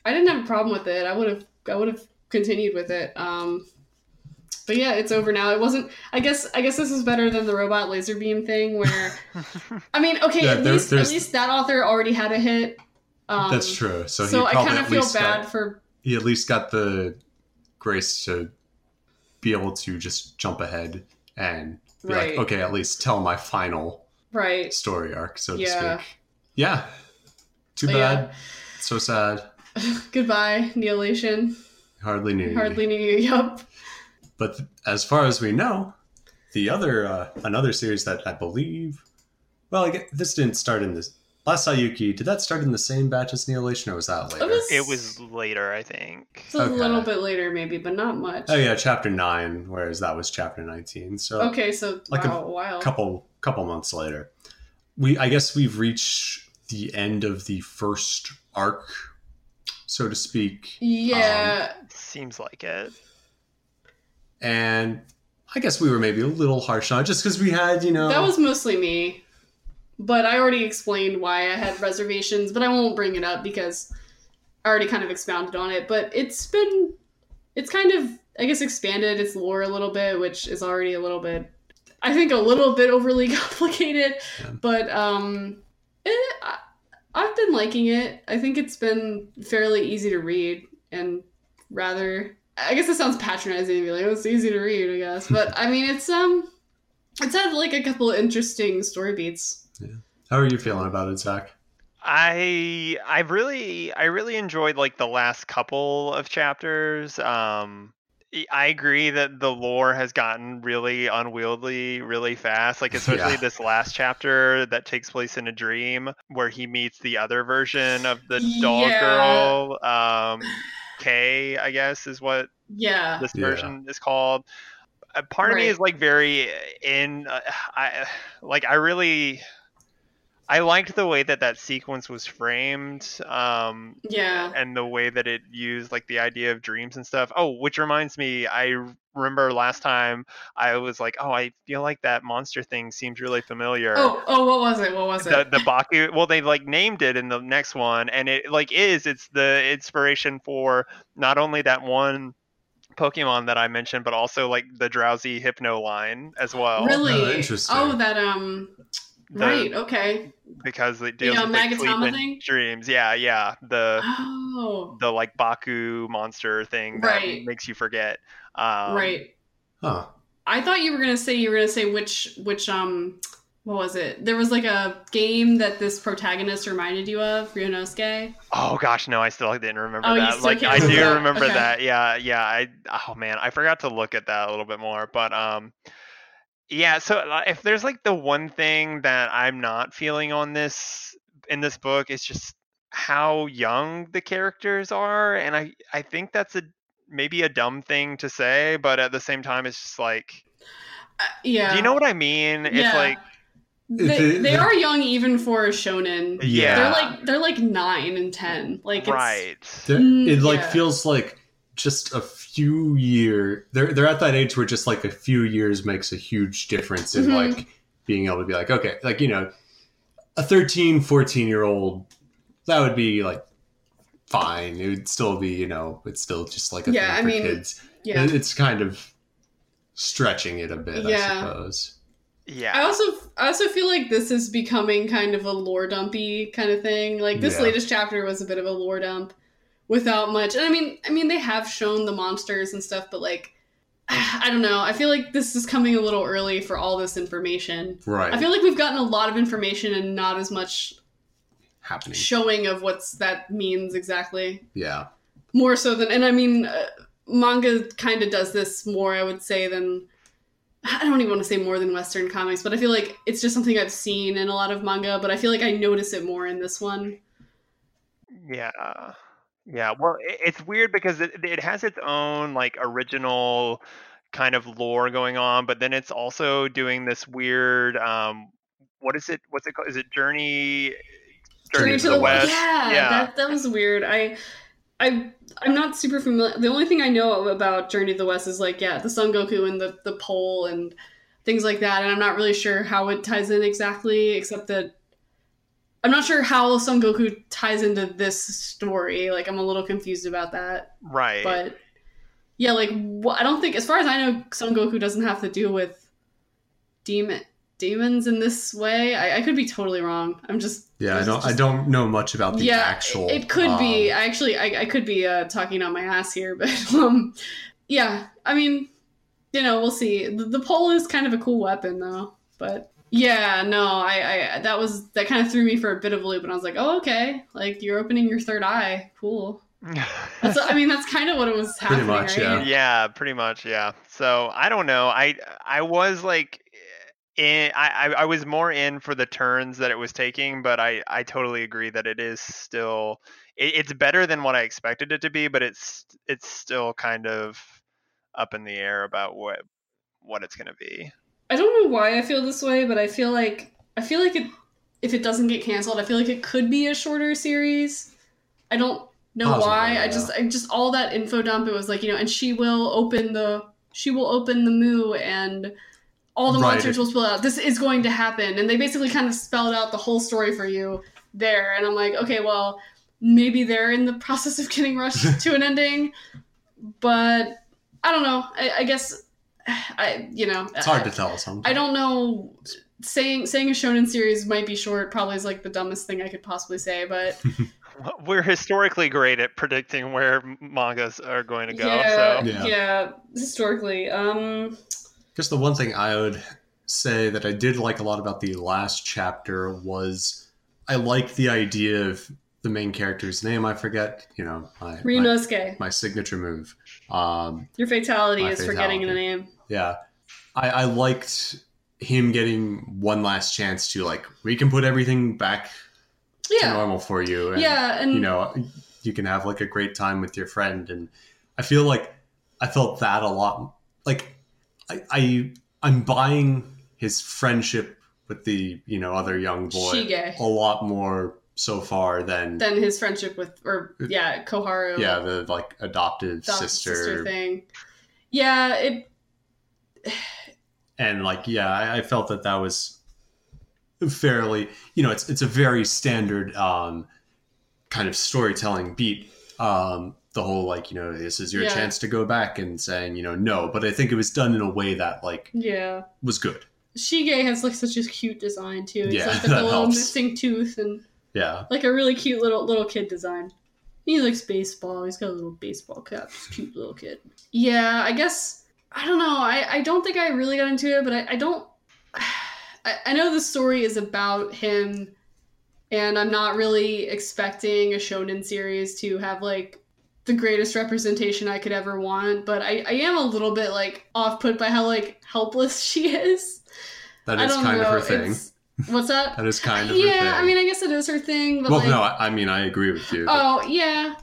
I didn't have a problem with it. I would have I would have continued with it. Um, but yeah, it's over now. It wasn't. I guess. I guess this is better than the robot laser beam thing, where I mean, okay, Yeah, at there- least at least that author already had a hit. Um, That's true. So, So, he I kind of feel bad got, for he at least got the grace to be able to just jump ahead and be Right. like, okay, at least tell my final right. story arc, so to speak. Yeah. Too But bad. yeah. So sad. Goodbye, Neolation. Hardly knew. Hardly knew you. Yup. But as far as we know, the other uh, another series that I believe, well, I get, this didn't start in this. Last Saiyuki, did that start in the same batch as Neolation, or was that later? It was. It was later, I think. It's a Okay. little bit later, maybe, but not much. Oh yeah, chapter nine, whereas that was chapter nineteen. So Okay, so Like a wow, wow. couple couple months later, we I guess we've reached the end of the first arc, so to speak, Yeah, Seems like it. and I guess we were maybe a little harsh on it just because we had you know that was mostly me. But I already explained why I had reservations, but I won't bring it up because I already kind of expounded on it. But it's been, it's kind of, I guess, expanded its lore a little bit, which is already a little bit, I think, a little bit overly complicated. Yeah. But um, it, I, I've been liking it. I think it's been fairly easy to read and rather. I guess it sounds patronizing to be like, oh, it's easy to read, I guess. But I mean, it's um, it's had like a couple of interesting story beats. Yeah. How are you feeling about it, Zach? I I really I really enjoyed like the last couple of chapters. Um I- I agree that the lore has gotten really unwieldy really fast. Like especially Yeah. this last chapter that takes place in a dream where he meets the other version of the dog Yeah. girl. Um K, I guess is what Yeah. this Yeah. version is called. A part of me is like very in. Uh, I like. I really. I liked the way that that sequence was framed, um, Yeah. and the way that it used like the idea of dreams and stuff. Oh, which reminds me, I remember last time I was like, oh, I feel like that monster thing seems really familiar Oh, oh, what was it? What was the it? the Baku. Well, they like named it in the next one, and it like is it's the inspiration for not only that one Pokemon that I mentioned, but also like the Drowzee Hypno line as well. really? Oh, interesting. Oh, that um. The- right. Okay. because it deals uh, with like, sleep Magatama and thing? dreams. Yeah, yeah. The Oh. the like Baku monster thing that Right. makes you forget. Um, right. Huh. I thought you were gonna say you were gonna say which which um what was it? There was like a game that this protagonist reminded you of, Ryunosuke. Oh gosh, no, I still didn't remember Oh, you that. still Like can't I do remember that? remember Okay. that. Yeah, yeah. I oh man, I forgot to look at that a little bit more. But um yeah, so uh, if there's like the one thing that I'm not feeling on this in this book, it's just how young the characters are and I I think that's a maybe a dumb thing to say, but at the same time it's just like Uh, yeah. do you know what I mean? It's Yeah. like they, they are young even for a shonen. yeah. They're like they're like nine and ten. Like it's, right. There- Mm, it like yeah. feels like just a few year they're they're at that age where just like a few years makes a huge difference in Mhm. like being able to be like okay like you know a 13 14 year old that would be like fine it would still be you know it's still just like a Yeah, thing I mean, kids Yeah. It- it's kind of stretching it a bit i suppose Yeah. I also I also feel like this is becoming kind of a lore dumpy kind of thing. Like this Yeah. latest chapter was a bit of a lore dump without much. And I mean, I mean they have shown the monsters and stuff, but like I don't know. I feel like this is coming a little early for all this information. right I feel like we've gotten a lot of information and not as much happening showing of what's that means exactly. yeah More so than and I mean uh, manga kind of does this more I would say than I don't even want to say more than Western comics, but I feel like it's just something I've seen in a lot of manga, but I feel like I notice it more in this one. Yeah. Yeah. Well, it's weird because it, it has its own like original kind of lore going on, but then it's also doing this weird um what is it what's it called? Is it Journey Journey to the West? Yeah, Yeah. That, that was weird. I, I, I'm not super familiar. The only thing I know about Journey to the West is like, yeah, the Son Goku and the the pole and things like that, and I'm not really sure how it ties in exactly, except that I'm not sure how Son Goku ties into this story. Like, I'm a little confused about that. Right. But yeah, like wh- I don't think, as far as I know, Son Goku doesn't have to deal with demon demons in this way. I, I could be totally wrong. I'm just yeah i don't i don't know much about the yeah, actual It could be. um, I actually, I, I could be uh, talking on my ass here, but um, yeah. I mean, you know, we'll see. The, the pole is kind of a cool weapon, though. But Yeah, no, I, I that was that kind of threw me for a bit of a loop, and I was like, oh, okay, like you're opening your third eye, cool. That's, I mean, that's kind of what it was happening. Pretty much, right? yeah, pretty much, yeah. So I don't know. I I was like, eh, in, I I I was more in for the turns that it was taking, but I I totally agree that it is still it, it's better than what I expected it to be, but it's it's still kind of up in the air about what what it's gonna be. I don't know why I feel this way, but I feel like I feel like it if it doesn't get canceled, I feel like it could be a shorter series. I don't know Possibly, why. I just I just all that info dump. It was like you know, and she will open the she will open the moo and all the Right. monsters will spill out. This is going to happen, and they basically kind of spelled out the whole story for you there. And I'm like, okay, well, maybe they're in the process of getting rushed to an ending, but I don't know. I, I guess I you know It's hard to tell sometimes. I don't know. Saying saying a shonen series might be short probably is like the dumbest thing I could possibly say, but We're historically great at predicting where mangas are going to go. yeah, so yeah, Yeah. historically, um, Just the one thing I would say that I did like a lot about the last chapter was I like the idea of the main character's name. I forget, you know, my, my, my signature move. Um, Your fatality is forgetting the name. yeah, I, I liked him getting one last chance to like we can put everything back to Yeah, normal for you. And, yeah, and you know you can have like a great time with your friend and i feel like i felt that a lot like i, I i'm buying his friendship with the you know other young boy Shige. a lot more so far than then his friendship with, or yeah, Koharu. yeah the like adoptive the sister, thing. Yeah, it. and like yeah I, I felt that that was fairly you know it's it's a very standard um kind of storytelling beat um the whole like you know this is your Yeah. chance to go back and saying you know no but i think it was done in a way that like Yeah, was good Shige has like such a cute design too. He's Yeah, like the little helps. missing tooth and yeah like a really cute little little kid design. He likes baseball. He's got a little baseball cap. Cute little kid. Yeah, I guess I don't know. I I don't think I really got into it, but I, I don't. I, I know the story is about him, and I'm not really expecting a shonen series to have like the greatest representation I could ever want. But I I am a little bit like off put by how like helpless she is. that is kind know. of her thing It's- What's that? that is kind of her yeah, I mean, I guess it is her thing, but well like, no I, I mean i agree with you but- Oh yeah.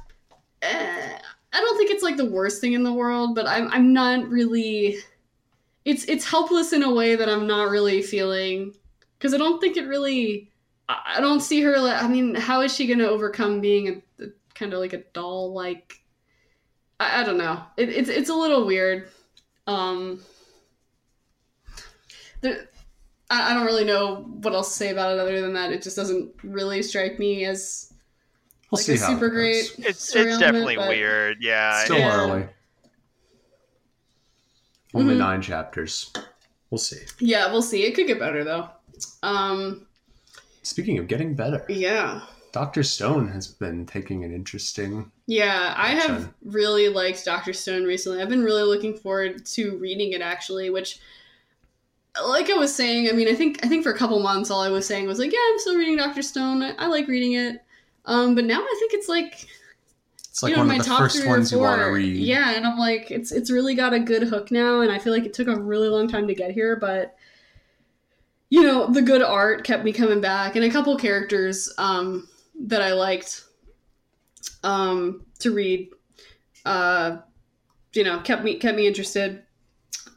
Uh, I don't think it's like the worst thing in the world, but I'm I'm not really. It's it's helpless in a way that I'm not really feeling because I don't think it really. I I don't see her. Like, I mean, how is she going to overcome being a, a kind of like a doll? Like, I, I don't know. It, it's it's a little weird. Um. The, I I don't really know what else to say about it other than that it just doesn't really strike me as we'll like see a how super goes. great it's it's definitely but- weird. Yeah, still Yeah. early only Mhm. nine chapters we'll see Yeah, we'll see. It could get better though. Um, speaking of getting better yeah, dr stone has been taking an interesting yeah. I have really liked Doctor Stone recently. I've been really looking forward to reading it actually, which, like I was saying, I mean, I think I think for a couple months, all I was saying was like, yeah, I'm still reading Doctor Stone. I, I like reading it. Um, but now I think it's like it's like you know, one my of the top first ones you want to read Yeah, and I'm like, it's it's really got a good hook now, and I feel like it took a really long time to get here, but you know, the good art kept me coming back, and a couple characters um, that I liked um, to read, uh, you know, kept me kept me interested.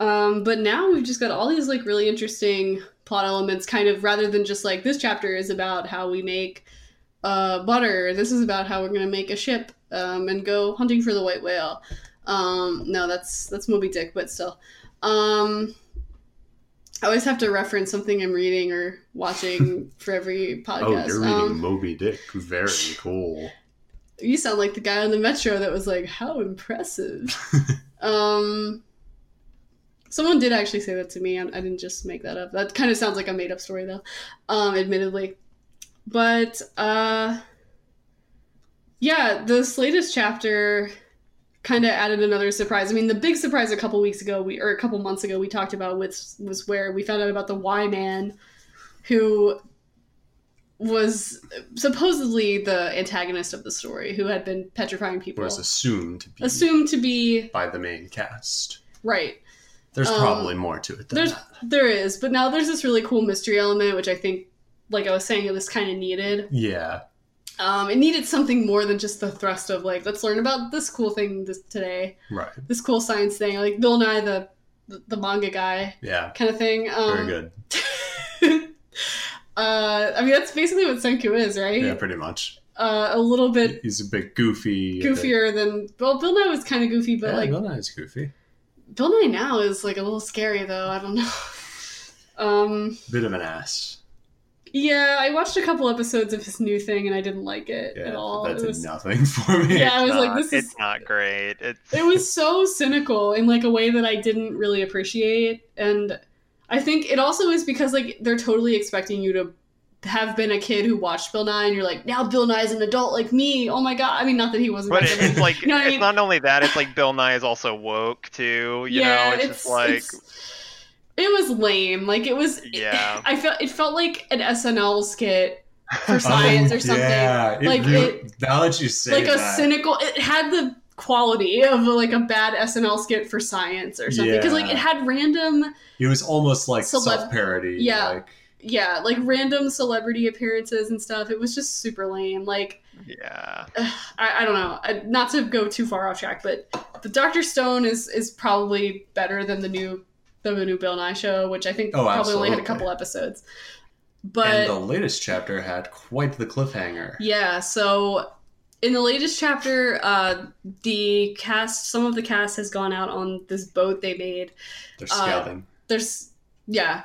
Um, but now we've just got all these like really interesting plot elements, kind of rather than just like this chapter is about how we make uh, butter. This is about how we're gonna make a ship um, and go hunting for the white whale. Um, no, that's that's Moby Dick, but still. Um, I always have to reference something I'm reading or watching for every podcast. Oh, you're reading Um, Moby Dick. Very cool. you sound like the guy on the metro that was like, "How impressive." um, someone did actually say that to me. I, I didn't just make that up. That kind of sounds like a made-up story, though. Um, admittedly, but uh, yeah, this latest chapter kind of added another surprise. I mean, the big surprise a couple weeks ago, we or a couple months ago, we talked about was was where we found out about the Y Man who was supposedly the antagonist of the story, who had been petrifying people, was assumed to be assumed to be by the main cast. right. There's Um, probably more to it than There's that. there is, but now there's this really cool mystery element, which I think, like I was saying, it was kind of needed. Yeah, Um, it needed something more than just the thrust of like, let's learn about this cool thing this today, right. this cool science thing, like Bill Nye the the, the manga guy Yeah, kind of thing. Um, very good. uh, I mean, that's basically what Senku is, right? Yeah, pretty much. Uh, a little bit He's a bit goofy. a bit- goofier than well, Bill Nye was kind of goofy, but yeah, like Bill Nye is goofy. Bill Nye now is like a little scary though. I don't know. um, Bit of an ass. yeah, I watched a couple episodes of his new thing and I didn't like it Yeah, at all. that did was, nothing for me. yeah, I was Not- like, this is it's not great. It's it was so cynical in like a way that I didn't really appreciate, and I think it also is because like they're totally expecting you to have been a kid who watched Bill Nye, and you're like, now Bill Nye's an adult like me. Oh my god! I mean, not that he wasn't. But back it, then, it's like You know what I mean? not only that. It's like Bill Nye is also woke too. You know, it's, just like it's- it was lame. Like it was. Yeah. I felt it felt like an SNL skit for science Oh, or something. Yeah, it Like, really- it- now that you say like a cynical. It had the quality of like a bad SNL skit for science or something because like it had random it was almost like Celeb- self parody. Yeah. like, yeah like random celebrity appearances and stuff. It was just super lame. Like yeah. I, I don't know. I, not to go too far off track, but the Doctor Stone is is probably better than the new the new Bill Nye show, which I think Oh, probably only had a couple episodes. But and the latest chapter had quite the cliffhanger. Yeah, so in the latest chapter, uh, the cast, some of the cast has gone out on this boat they made. They're Uh, scouting. There's, yeah,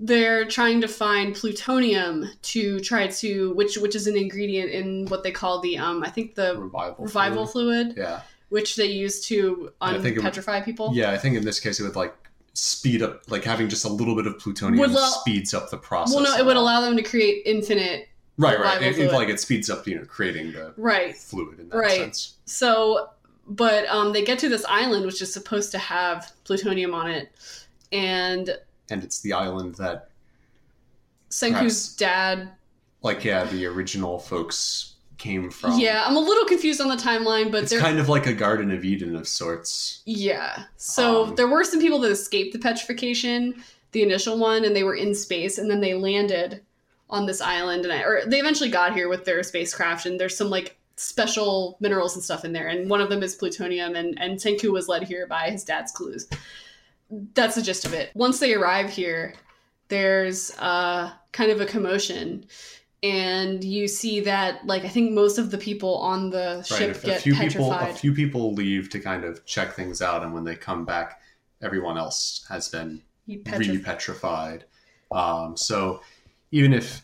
they're trying to find plutonium to try to, which which is an ingredient in what they call the, um, I think the revival. revival fluid. fluid, Yeah, which they use to And I would- unpetrify people. yeah. I think in this case it would like speed up, like having just a little bit of plutonium Would speeds up the process. Well, no, it would allow them to create infinite. Right, right. It, it, like it speeds up, you know, creating the Right. fluid in that Right. sense. So, but um, they get to this island, which is supposed to have plutonium on it, and And it's the island that, Senku's Perhaps. dad. like, yeah, the original folks came from. Yeah, I'm a little confused on the timeline, but it's there. kind of like a Garden of Eden of sorts. yeah, so Um, there were some people that escaped the petrification, the initial one, and they were in space, and then they landed on this island, and I, or they eventually got here with their spacecraft, and there's some like special minerals and stuff in there, and one of them is plutonium, and and Senku was led here by his dad's clues. That's the gist of it. Once they arrive here, there's uh, kind of a commotion. And you see that, like, I think most of the people on the ship A, a get few people, petrified. a few people leave to kind of check things out, and when they come back, everyone else has been He petrified. re-petrified. Um, so even if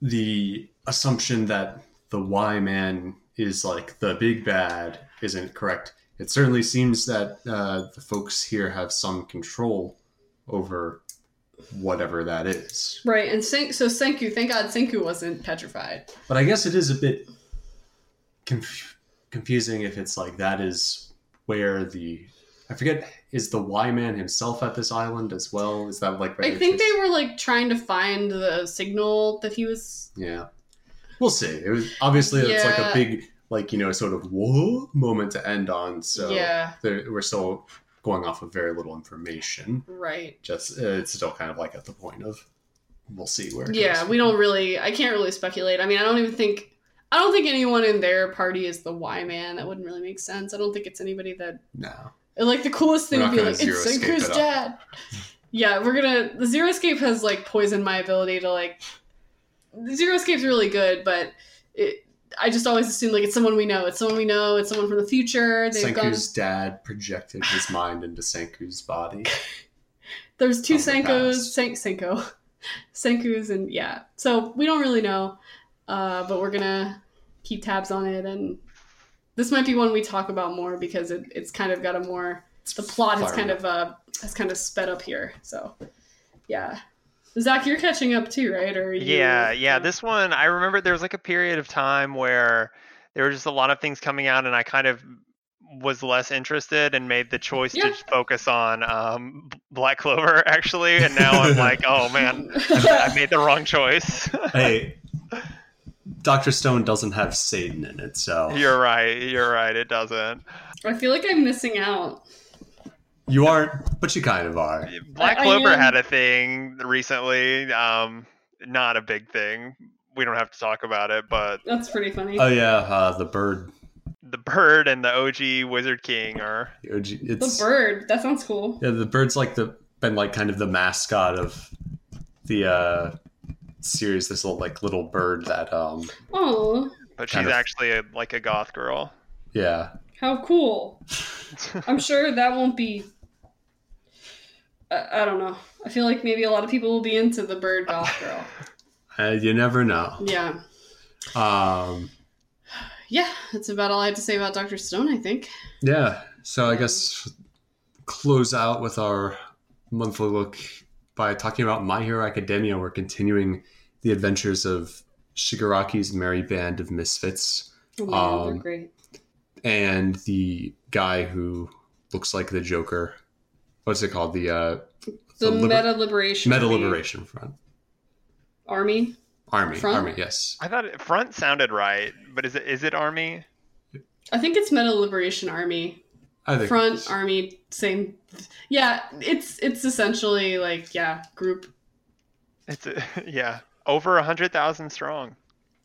the assumption that the Y man is like the big bad isn't correct, it certainly seems that uh, the folks here have some control over whatever that is. Right, and Sen- so Senku, thank God Senku wasn't petrified. But I guess it is a bit conf- confusing if it's like that is where the I forget is the Y man himself at this island as well? Is that like I think they were like trying to find the signal that he was. Yeah, we'll see. It was obviously it's like a big like you know sort of whoa moment to end on. So yeah, we're still going off of very little information. right. Just uh, it's still kind of like at the point of we'll see where. It Yeah, goes. we don't really. I can't really speculate. I mean, I don't even think. I don't think anyone in their party is the Y man. That wouldn't really make sense. I don't think it's anybody that. No. Like the coolest thing would be like it's Senku's dad. yeah, we're gonna. The zero escape has like poisoned my ability to like. Zero escape's really good, but it. I just always assume like it's someone we know. It's someone we know. It's someone from the future. They've gone. Senku's dad projected his mind into Senku's body. There's two from the Senkos, past. Sen- Senko, Senkus, and yeah. So we don't really know, uh, but we're gonna keep tabs on it, and this might be one we talk about more because it, it's kind of got a more the plot has kind up. of uh has kind of sped up here. So yeah, Zach, you're catching up too, right? Or you, Yeah, yeah. This one, I remember there was like a period of time where there were just a lot of things coming out, and I kind of was less interested and made the choice Yeah. to focus on um, Black Clover actually, and now I'm like, oh man, I made the wrong choice. hey, Doctor Stone doesn't have Satan in it, so you're right. You're right. It doesn't. I feel like I'm missing out. You aren't, but you kind of are. Black I- I Clover am- had a thing recently. Um, not a big thing. We don't have to talk about it, but That's pretty funny. Oh yeah, uh, the bird. the bird and the OG Wizard King are. the It's bird. That sounds cool. yeah, the bird's like the been like kind of the mascot of the uh series. This little like little bird that um Oh, But she's of. actually a, like a goth girl. yeah how cool. I'm sure that won't be. I, I don't know. I feel like maybe a lot of people will be into the bird goth girl. uh, you never know. Yeah. Um Yeah, that's about all I have to say about Dr. Stone, I think. yeah, so I guess close out with our monthly look by talking about My Hero Academia. We're continuing the adventures of Shigaraki's merry band of misfits. Oh, man, they're Um, great. and the guy who looks like the Joker. What's it called? The uh, The, liber- Meta Liberation Meta Army. Liberation Front Army. Army. Front? Army. Yes. I thought it, front sounded right, but is it is it army? I think it's Meta Liberation Army. I think Front Army, same. Yeah, it's it's essentially like yeah, group. It's a, yeah, over a hundred thousand strong.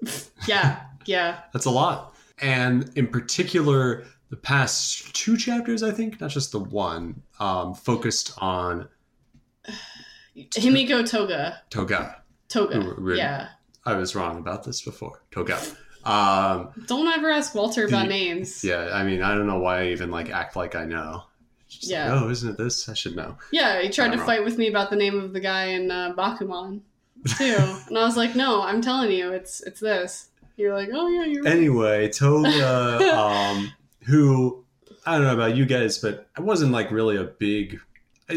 Yeah, yeah. that's a lot. And in particular, the past two chapters, I think, not just the one, um, focused on Himiko Toga. Toga. Toga. Ooh, really? Yeah. I was wrong about this before. Toga. Um, Don't ever ask Walter about The- names. yeah, I mean, I don't know why I even like act like I know. Yeah. Like, oh, isn't it this? I should know. Yeah, he tried to don't fight with me about the name of the guy in uh, Bakuman too, and I was like, "No, I'm telling you, it's it's this." You're like, "Oh yeah, you're right." anyway, Toga, um, who I don't know about you guys, but I wasn't like really a big.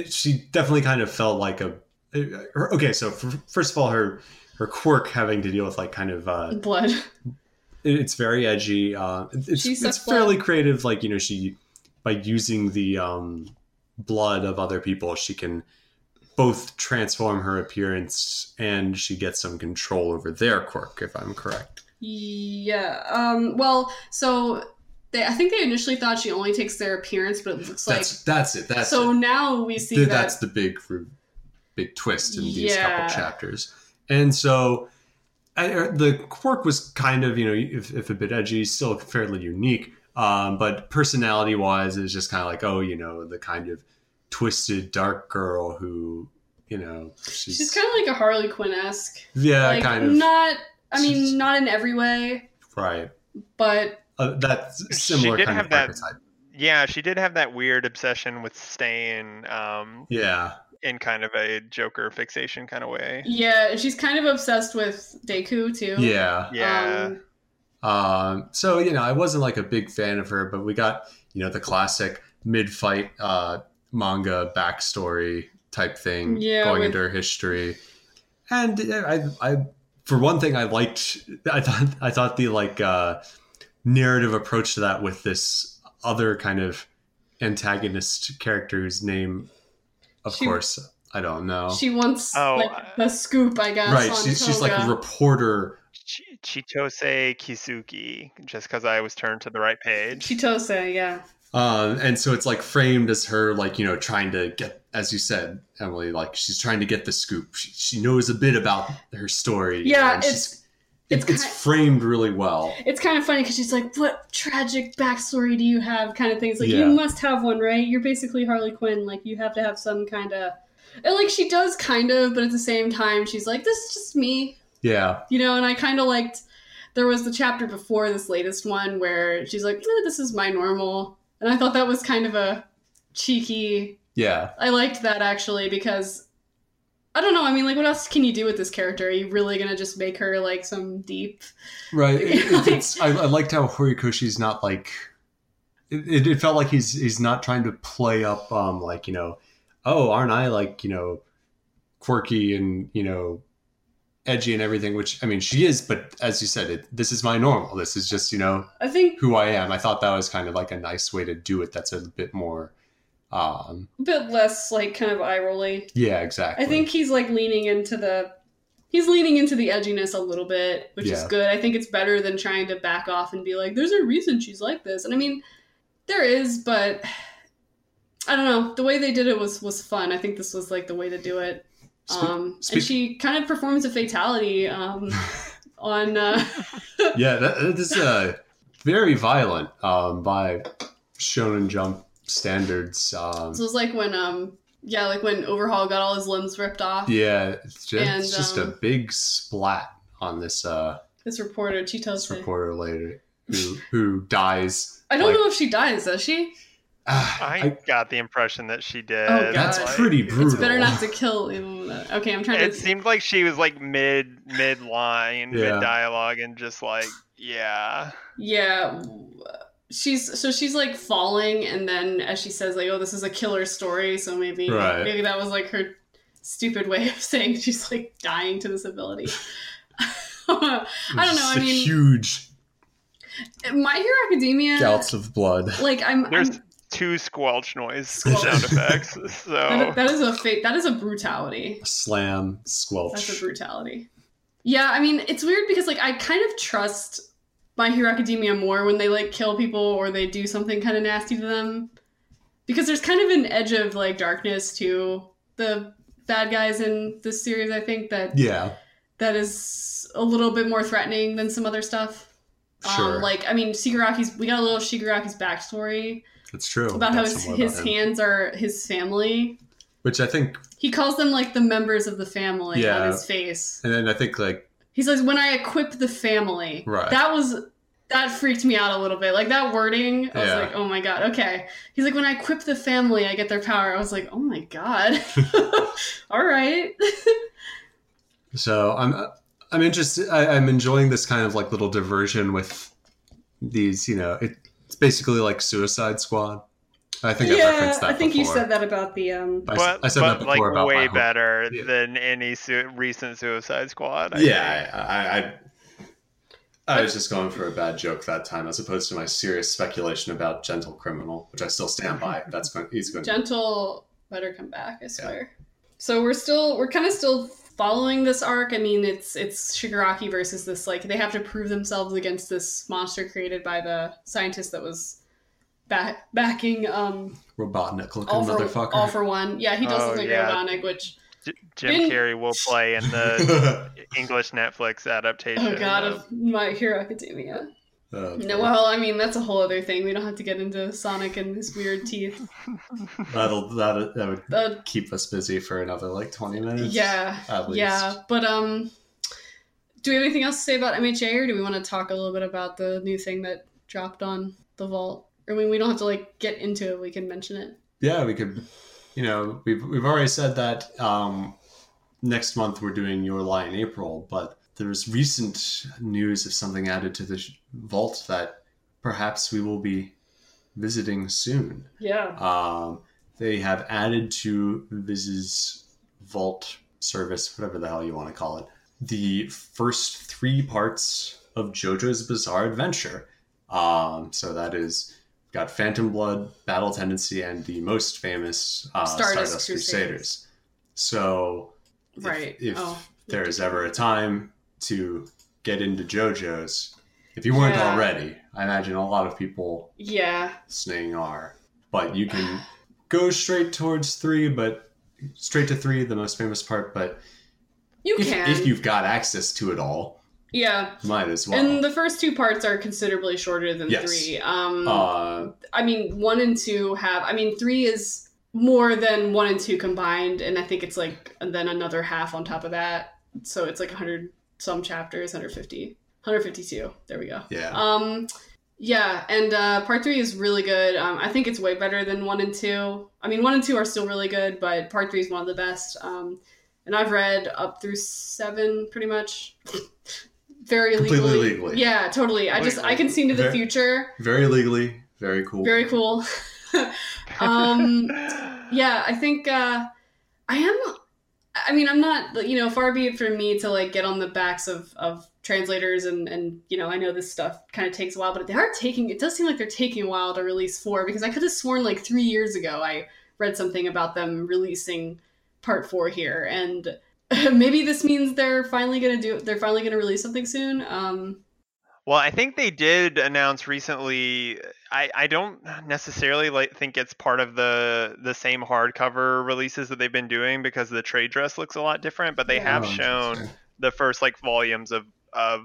She definitely kind of felt like a. her- Okay, so f first of all, her her quirk having to deal with like kind of uh, blood. it- it's very edgy. Uh, it's it's fairly blood. creative. Like you know, she by using the um, blood of other people, she can both transform her appearance and she gets some control over their quirk. If I'm correct. Yeah. Um. Well, so they, I think they initially thought she only takes their appearance, but it looks like That's that's it. That's so it. now we see Th- that that's the big big twist in these Yeah. couple chapters and so I, the quirk was kind of you know if, if a bit edgy still fairly unique um, but personality wise it's just kind of like oh you know the kind of twisted dark girl who you know she's, she's kind of like a Harley Quinn esque. yeah like kind of not. I mean, not in every way, right but uh, that's similar kind of that- archetype Yeah, she did have that weird obsession with staying um, yeah in kind of a Joker fixation kind of way. yeah, she's kind of obsessed with Deku too. yeah Yeah, Um, Um, so you know, I wasn't like a big fan of her, but we got you know the classic mid-fight uh, manga backstory type thing Yeah, going with- into her history, and I, I, for one thing, I liked. I thought I thought the like uh, narrative approach to that with this other kind of antagonist character whose name, of She- course, I don't know. she wants Oh, like uh, the scoop, I guess. right, on she's, she's like a reporter. Ch- Chitose Kizuki, just because I was turned to the right page. Chitose, yeah. Um, and so it's like framed as her like you know trying to get as you said emily like she's trying to get the scoop she, she knows a bit about her story you know, Yeah, and it's she's- it's it's, framed really well it's kind of funny because she's like, "What tragic backstory do you have?" Kind of things. Like Yeah. you must have one, right? You're basically Harley Quinn. Like you have to have some kind of, and like she does kind of, but at the same time, she's like, "This is just me," yeah you know. And I kind of liked. There was the chapter before this latest one where she's like, eh, "This is my normal," and I thought that was kind of a cheeky. yeah I liked that actually because. I don't know. I mean, like, what else can you do with this character? Are you really gonna just make her like some deep right it, Like- it, it's I, I liked how horikoshi's not like it, it, it felt like he's he's not trying to play up um like you know oh aren't i like you know quirky and you know edgy and everything, which I mean she is, but as you said, it, this is my normal. This is just you know I think who I am. I thought that was kind of like a nice way to do it. That's a bit more, um, a bit less like kind of eye rolly. yeah, exactly. I think he's like leaning into the he's leaning into the edginess a little bit, which is good. I think it's better than trying to back off and be like, "There's a reason she's like this." And I mean, there is, but I don't know. The way they did it was was fun. I think this was like the way to do it. Spe- Um, speak- and she kind of performs a fatality um, on. Uh, yeah, that, that is uh, very violent um, by Shonen Jump standards. Um, so it was like when um yeah like when Overhaul got all his limbs ripped off. yeah, it's just, And, it's just a um, big splat on this uh, This reporter Cheetos. this reporter later who who dies. I don't like- know if she dies. Does she? I, I- got the impression that she did. Oh, God. that's Like, pretty brutal. It's better not to kill him. Okay, I'm trying It to. seemed like she was like mid mid line, Yeah. mid dialogue, and just like yeah. Yeah, she's so she's like falling, and then as she says, like, "Oh, this is a killer story," so maybe Right. maybe that was like her stupid way of saying she's like dying to this ability. I don't know. i mean, huge My Hero Academia. gouts of blood. Like I'm. There's I'm two squelch noise Squelch. sound effects. So that, that is a fate. That is a brutality. Slam, squelch. That's a brutality. Yeah, I mean, it's weird because like I kind of trust My Hero Academia more when they like kill people or they do something kind of nasty to them. Because there's kind of an edge of like darkness to the bad guys in this series, I think that yeah, that is a little bit more threatening than some other stuff. sure. Um, like I mean, Shigaraki's we got a little Shigaraki's backstory That's true. about how That's his, his about him. hands are his family. Which I think, He calls them like the members of the family Yeah. on his face. and then I think like He says, "When I equip the family." Right. That was that freaked me out a little bit. Like that wording, I was Yeah. like, "Oh my god, okay." He's like, "When I equip the family, I get their power." I was like, "Oh my god." All right. so. I'm I'm interested. I, I'm enjoying this kind of like little diversion with these. You know, it, it's basically like Suicide Squad. I think I referenced that. I think you said that about the um. But, I said but that like before about way my better Yeah. than any su- recent Suicide Squad. I yeah, I, I, I, I was just going for a bad joke that time, as opposed to my serious speculation about Gentle Criminal, which I still stand by. That's going. He's going. Gentle better come back, I swear. So we're still we're kind of still following this arc. I mean, it's it's Shigaraki versus this like they have to prove themselves against this monster created by the scientist that was back, backing um Robotnik looking all for motherfucker. all for one. Yeah, he does Oh, look like yeah. Robotnik, which J- Jim Didn't- Carrey will play in the English Netflix adaptation. oh god of- of My Hero Academia. Oh, No, well, I mean that's a whole other thing. We don't have to get into Sonic and his weird teeth. that'll that that would Uh, keep us busy for another like twenty minutes. yeah, at least. yeah, but um, do we have anything else to say about MHA, or do we want to talk a little bit about the new thing that dropped on the vault? I mean, we don't have to like get into it. We can mention it. yeah, we could. You know, we've we've already said that um, next month we're doing Your Lie in April, but there's recent news of something added to the vault that perhaps we will be visiting soon. Yeah. Um, they have added to Viz's vault service, whatever the hell you want to call it, the first three parts of JoJo's Bizarre Adventure. Um, so that is got Phantom Blood, Battle Tendency, and the most famous uh, Stardust Stardust, Crusaders. Crusaders. So if- Right. if oh. there is ever a time to get into JoJo's, if you weren't Yeah. already, I imagine a lot of people Yeah. listening are. But you can go straight towards three, but straight to three, the most famous part. But You if, can. if you've got access to it all, yeah. might as well. And the first two parts are considerably shorter than Yes. three. Um, uh, I mean, one and two have. I mean, three is more than one and two combined, and I think it's like and then another half on top of that. So it's like 100 some chapters, 150, 152. There we go. yeah, Um, yeah, and uh, part three is really good. Um, I think it's way better than one and two. I mean, one and two are still really good, but part three is one of the best. Um, and I've read up through seven, pretty much. Very Completely legally. legally. Yeah, totally. I just I can see into the very- future. very legally, very cool. Very cool. um, yeah, I think uh, I am. I mean, I'm not, you know, far be it from me to like get on the backs of, of translators and, and, you know, I know this stuff kind of takes a while, but they are taking, it does seem like they're taking a while to release four because I could have sworn like three years ago I read something about them releasing part four here. And maybe this means they're finally going to do, they're finally going to release something soon. Um, Well, I think they did announce recently. I, I don't necessarily like think it's part of the the same hardcover releases that they've been doing because the trade dress looks a lot different. But they have Oh, shown the first like volumes of of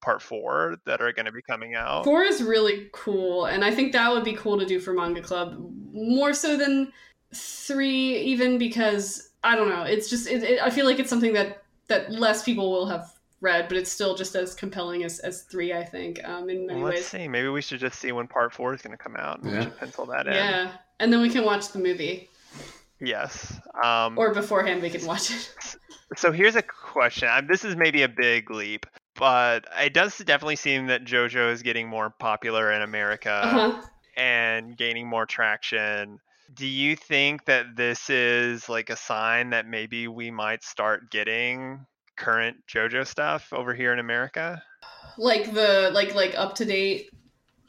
part four that are going to be coming out. Four is really cool, and I think that would be cool to do for Manga Club more so than three, even because I don't know. It's just it, it, I feel like it's something that that less people will have read, but it's still just as compelling as, as three. I think um, in many Well, let's ways. see. Maybe we should just see when part four is going to come out. and We should pencil that in. Yeah, and then we can watch the movie, Yes. Um, or beforehand we can watch it. So here's a question. This is maybe a big leap, but it does definitely seem that JoJo is getting more popular in America Uh-huh. and gaining more traction. Do you think that this is like a sign that maybe we might start getting current JoJo stuff over here in America? Like the like like up to date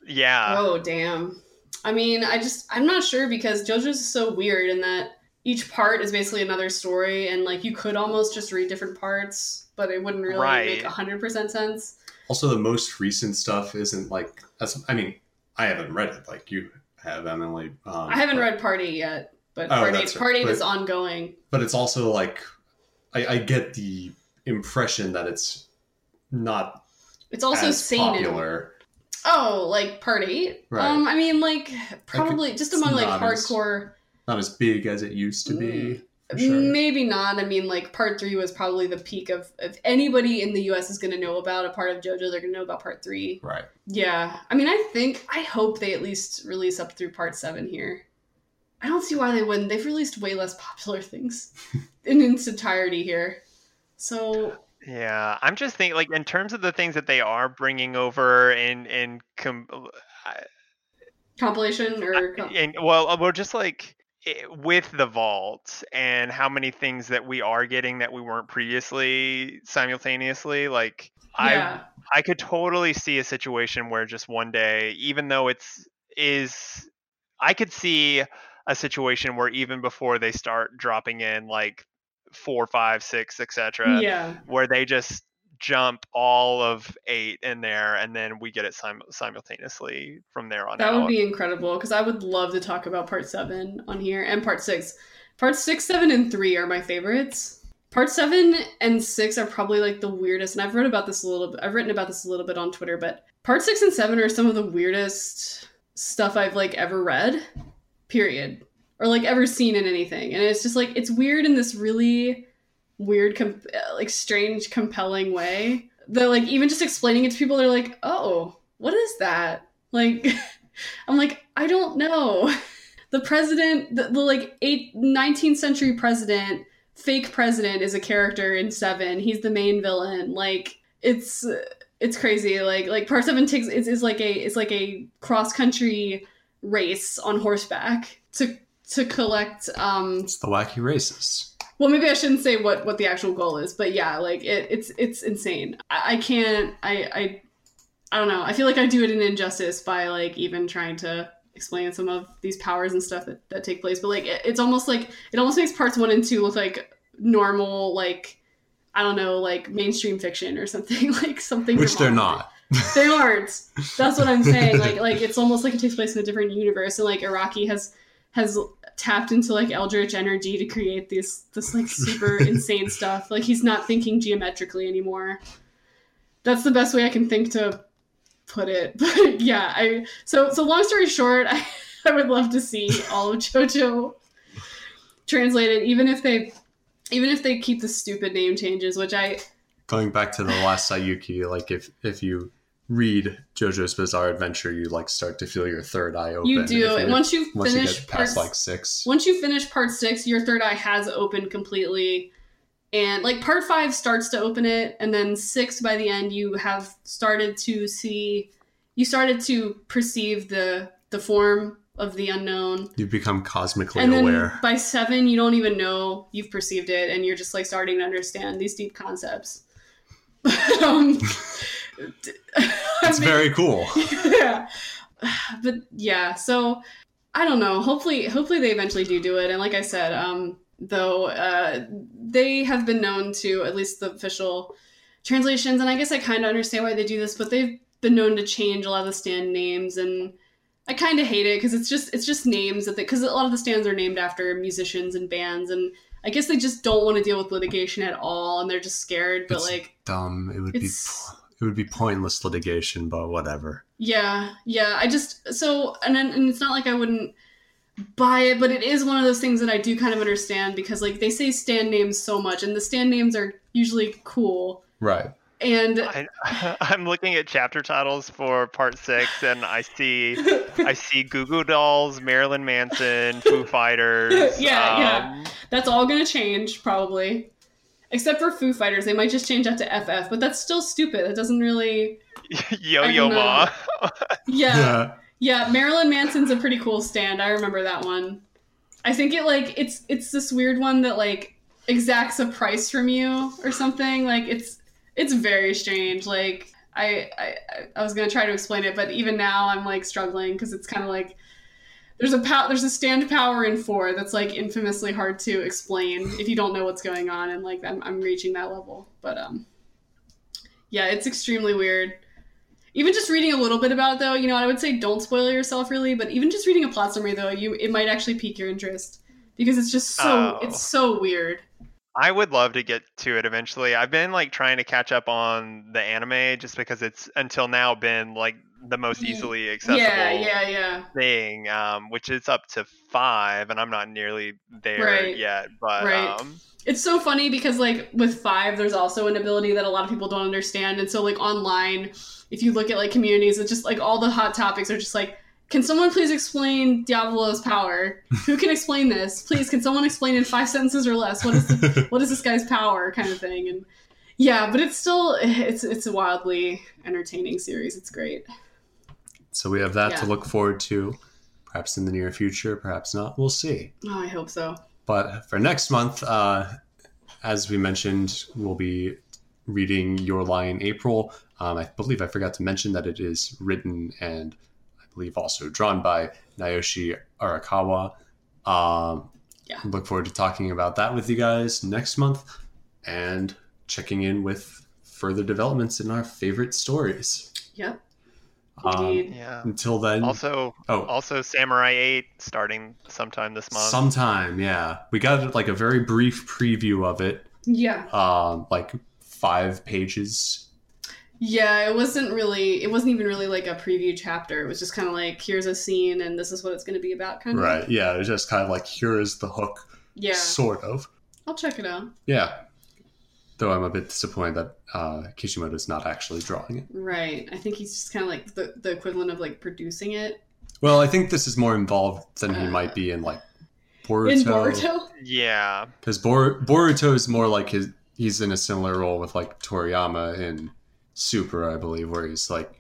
Yeah. oh damn. I mean, I just I'm not sure because JoJo's so weird in that each part is basically another story, and like you could almost just read different parts, but it wouldn't really Right. make hundred percent sense. Also, the most recent stuff isn't like as I mean, I haven't read it like you have, Emily. Um, I haven't but- read Party yet, but Oh, Part Eight right. Part But- is ongoing. but it's also like I, I get the impression that it's not It's also seinen. popular. Oh, like Party. Right. Um, I mean, like probably just among like not as- hardcore. not as big as it used to Mm. be. For sure. Maybe not. I mean, like part three was probably the peak of if anybody in the U.S. is going to know about a part of JoJo, they're going to know about part three. Right. Yeah, I mean, I think I hope they at least release up through part seven here. I don't see why they wouldn't. They've released way less popular things in its entirety here. So Yeah, I'm just thinking, like, in terms of the things that they are bringing over and and com- I- compilation or com- and well, uh, we're just like i- with the vault and how many things that we are getting that we weren't previously simultaneously. Like, yeah, I I could totally see a situation where just one day, even though it's is, I could see a situation where even before they start dropping in like four, five, six, etc yeah, where they just jump all of eight in there and then we get it sim- simultaneously from there on that out. would be incredible because I would love to talk about part seven on here and part six. Part six, seven, and three are my favorites. Part seven and six are probably like the weirdest, and I've read about this a little bit. I've written about this a little bit on Twitter, but part six and seven are some of the weirdest stuff I've like ever read, period, or like ever seen in anything. And it's just like it's weird in this really weird, com- like strange, compelling way. That like even just explaining it to people, they're like, "Oh, what is that?" Like, I'm like, I don't know. The president, the, the like eight, 19th century president fake president is a character in seven he's the main villain like it's it's crazy like like part seven takes is, is like a it's like a cross country race on horseback to to collect um It's the wacky races. Well maybe i shouldn't say what what the actual goal is but yeah like it, it's it's insane. I, I can't I, I i don't know. I feel like i do it an injustice by like even trying to explain some of these powers and stuff that, that take place but like it, it's almost like it almost makes parts one and two look like normal like i don't know like mainstream fiction or something like something Which they're not. they aren't. That's what i'm saying. Like like it's almost like it takes place in a different universe and like Araki has has tapped into like eldritch energy to create this this like super insane stuff. Like he's not thinking geometrically anymore. That's the best way i can think to put it. But yeah i so so long story short i, I would love to see all of jojo translated even if they even if they keep the stupid name changes which i Going back to the last Saiyuki, like if if you read JoJo's Bizarre Adventure, you like start to feel your third eye open. you do and once you once you finish past parts- like six. once you finish part six, your third eye has opened completely. And like part five starts to open it, and then six by the end, you have started to see, you started to perceive the the form of the unknown. You've become cosmically and aware. by seven, you don't even know you've perceived it, and you're just like starting to understand these deep concepts. um, It's very cool. yeah, but yeah. So I don't know. Hopefully, hopefully they eventually do do it. And like I said, um, though uh, they have been known to at least the official translations, and I guess I kind of understand why they do this, but they've been known to change a lot of the stand names and. I kind of hate it because it's just it's just names that because a lot of the stands are named after musicians and bands and I guess they just don't want to deal with litigation at all and they're just scared but It's like Dumb. It would be. It would be pointless litigation, but whatever. Yeah, yeah. I just so and then and it's not like I wouldn't buy it, but it is one of those things that I do kind of understand because like they say stand names so much, and the stand names are usually cool. Right. And I, I'm looking at chapter titles for part six, and I see I see Goo Goo Dolls, Marilyn Manson, Foo Fighters. Yeah, yeah. um, that's all gonna change probably, except for Foo Fighters. They might just change that to FF, but that's still stupid. It doesn't really. Yo Yo don't Ma. Yeah, yeah. Marilyn Manson's a pretty cool stand. I remember that one. I think it like it's it's this weird one that like exacts a price from you or something. Like it's it's very strange. Like I I, I was gonna try to explain it, but even now I'm like struggling because it's kind of like there's a pow- there's a stand power in four that's like infamously hard to explain if you don't know what's going on, and like I'm I'm reaching that level. But um, yeah, it's extremely weird. Even just reading a little bit about it, though, you know, I would say don't spoil yourself really, but even just reading a plot summary, though, you it might actually pique your interest because it's just so Oh. it's so weird. I would love to get to it eventually. I've been like trying to catch up on the anime just because it's until now been like the most easily accessible Yeah, yeah, yeah. thing, um, which is up to five, and I'm not nearly there Right. yet. But Right. um, It's so funny because like with five, there's also an ability that a lot of people don't understand, and so like online, if you look at like communities, it's just like all the hot topics are just like, can someone please explain Diavolo's power? Who can explain this? Please, can someone explain in five sentences or less what is the, what is this guy's power kind of thing? And yeah, but it's still it's it's a wildly entertaining series. It's great. So we have that to look forward to, perhaps in the near future, perhaps not. We'll see. Oh, I hope so. But for next month, uh, as we mentioned, we'll be reading Your Lie in April. Um, I believe I forgot to mention that it is written and I believe also drawn by Naoshi Arakawa. Um, Yeah. Look forward to talking about that with you guys next month and checking in with further developments in our favorite stories. Yep. Um, yeah. until then, Also, oh, also Samurai Eight starting sometime this month. sometime, yeah, we got like a very brief preview of it, yeah. um, like five pages. Yeah, it wasn't really. It wasn't even really like a preview chapter. It was just kind of like, here's a scene, and this is what it's going to be about, kind of. Right. Yeah. It's just kind of like here is the hook, Yeah, sort of. I'll check it out. Yeah. Though I'm a bit disappointed that uh, Kishimoto's not actually drawing it. Right. I think he's just kind of like the, the equivalent of like producing it Well, I think this is more involved than he Uh, might be in like Boruto. in Boruto. Boruto. yeah. Because Bor- Boruto is more like his. He's in a similar role with like Toriyama in Super, I believe, where he's like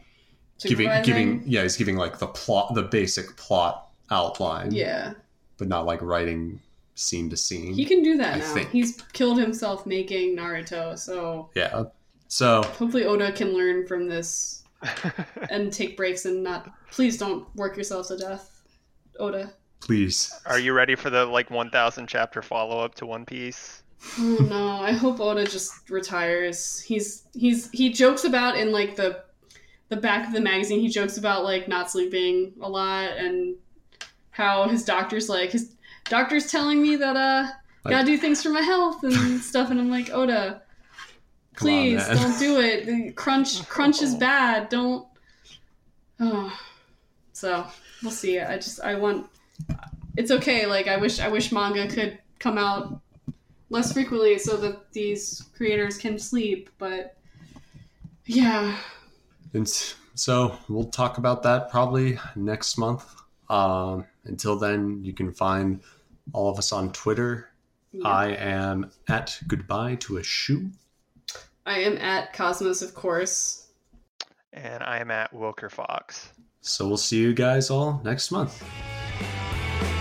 giving giving yeah he's giving like the plot the basic plot outline Yeah, but not like writing scene to scene he can do that I now. think. He's killed himself making Naruto, so yeah so hopefully Oda can learn from this and take breaks and not. Please don't work yourself to death, Oda. please Are you ready for the like 1,000 chapter follow up to One Piece? Oh no, I hope Oda just retires. He's he's he jokes about in like the the back of the magazine, he jokes about like not sleeping a lot and how his doctor's like his doctor's telling me that uh Like- gotta do things for my health and stuff and I'm like, Oda, Come on, please don't do it. Crunch crunch is bad. Don't Oh so we'll see. I just I want it's okay, like I wish I wish manga could come out less frequently so that these creators can sleep but yeah and so we'll talk about that probably next month um until then you can find all of us on twitter i am at goodbye to a shoe I am at cosmos of course And I am at Wilker Fox. so we'll see you guys all next month Bye.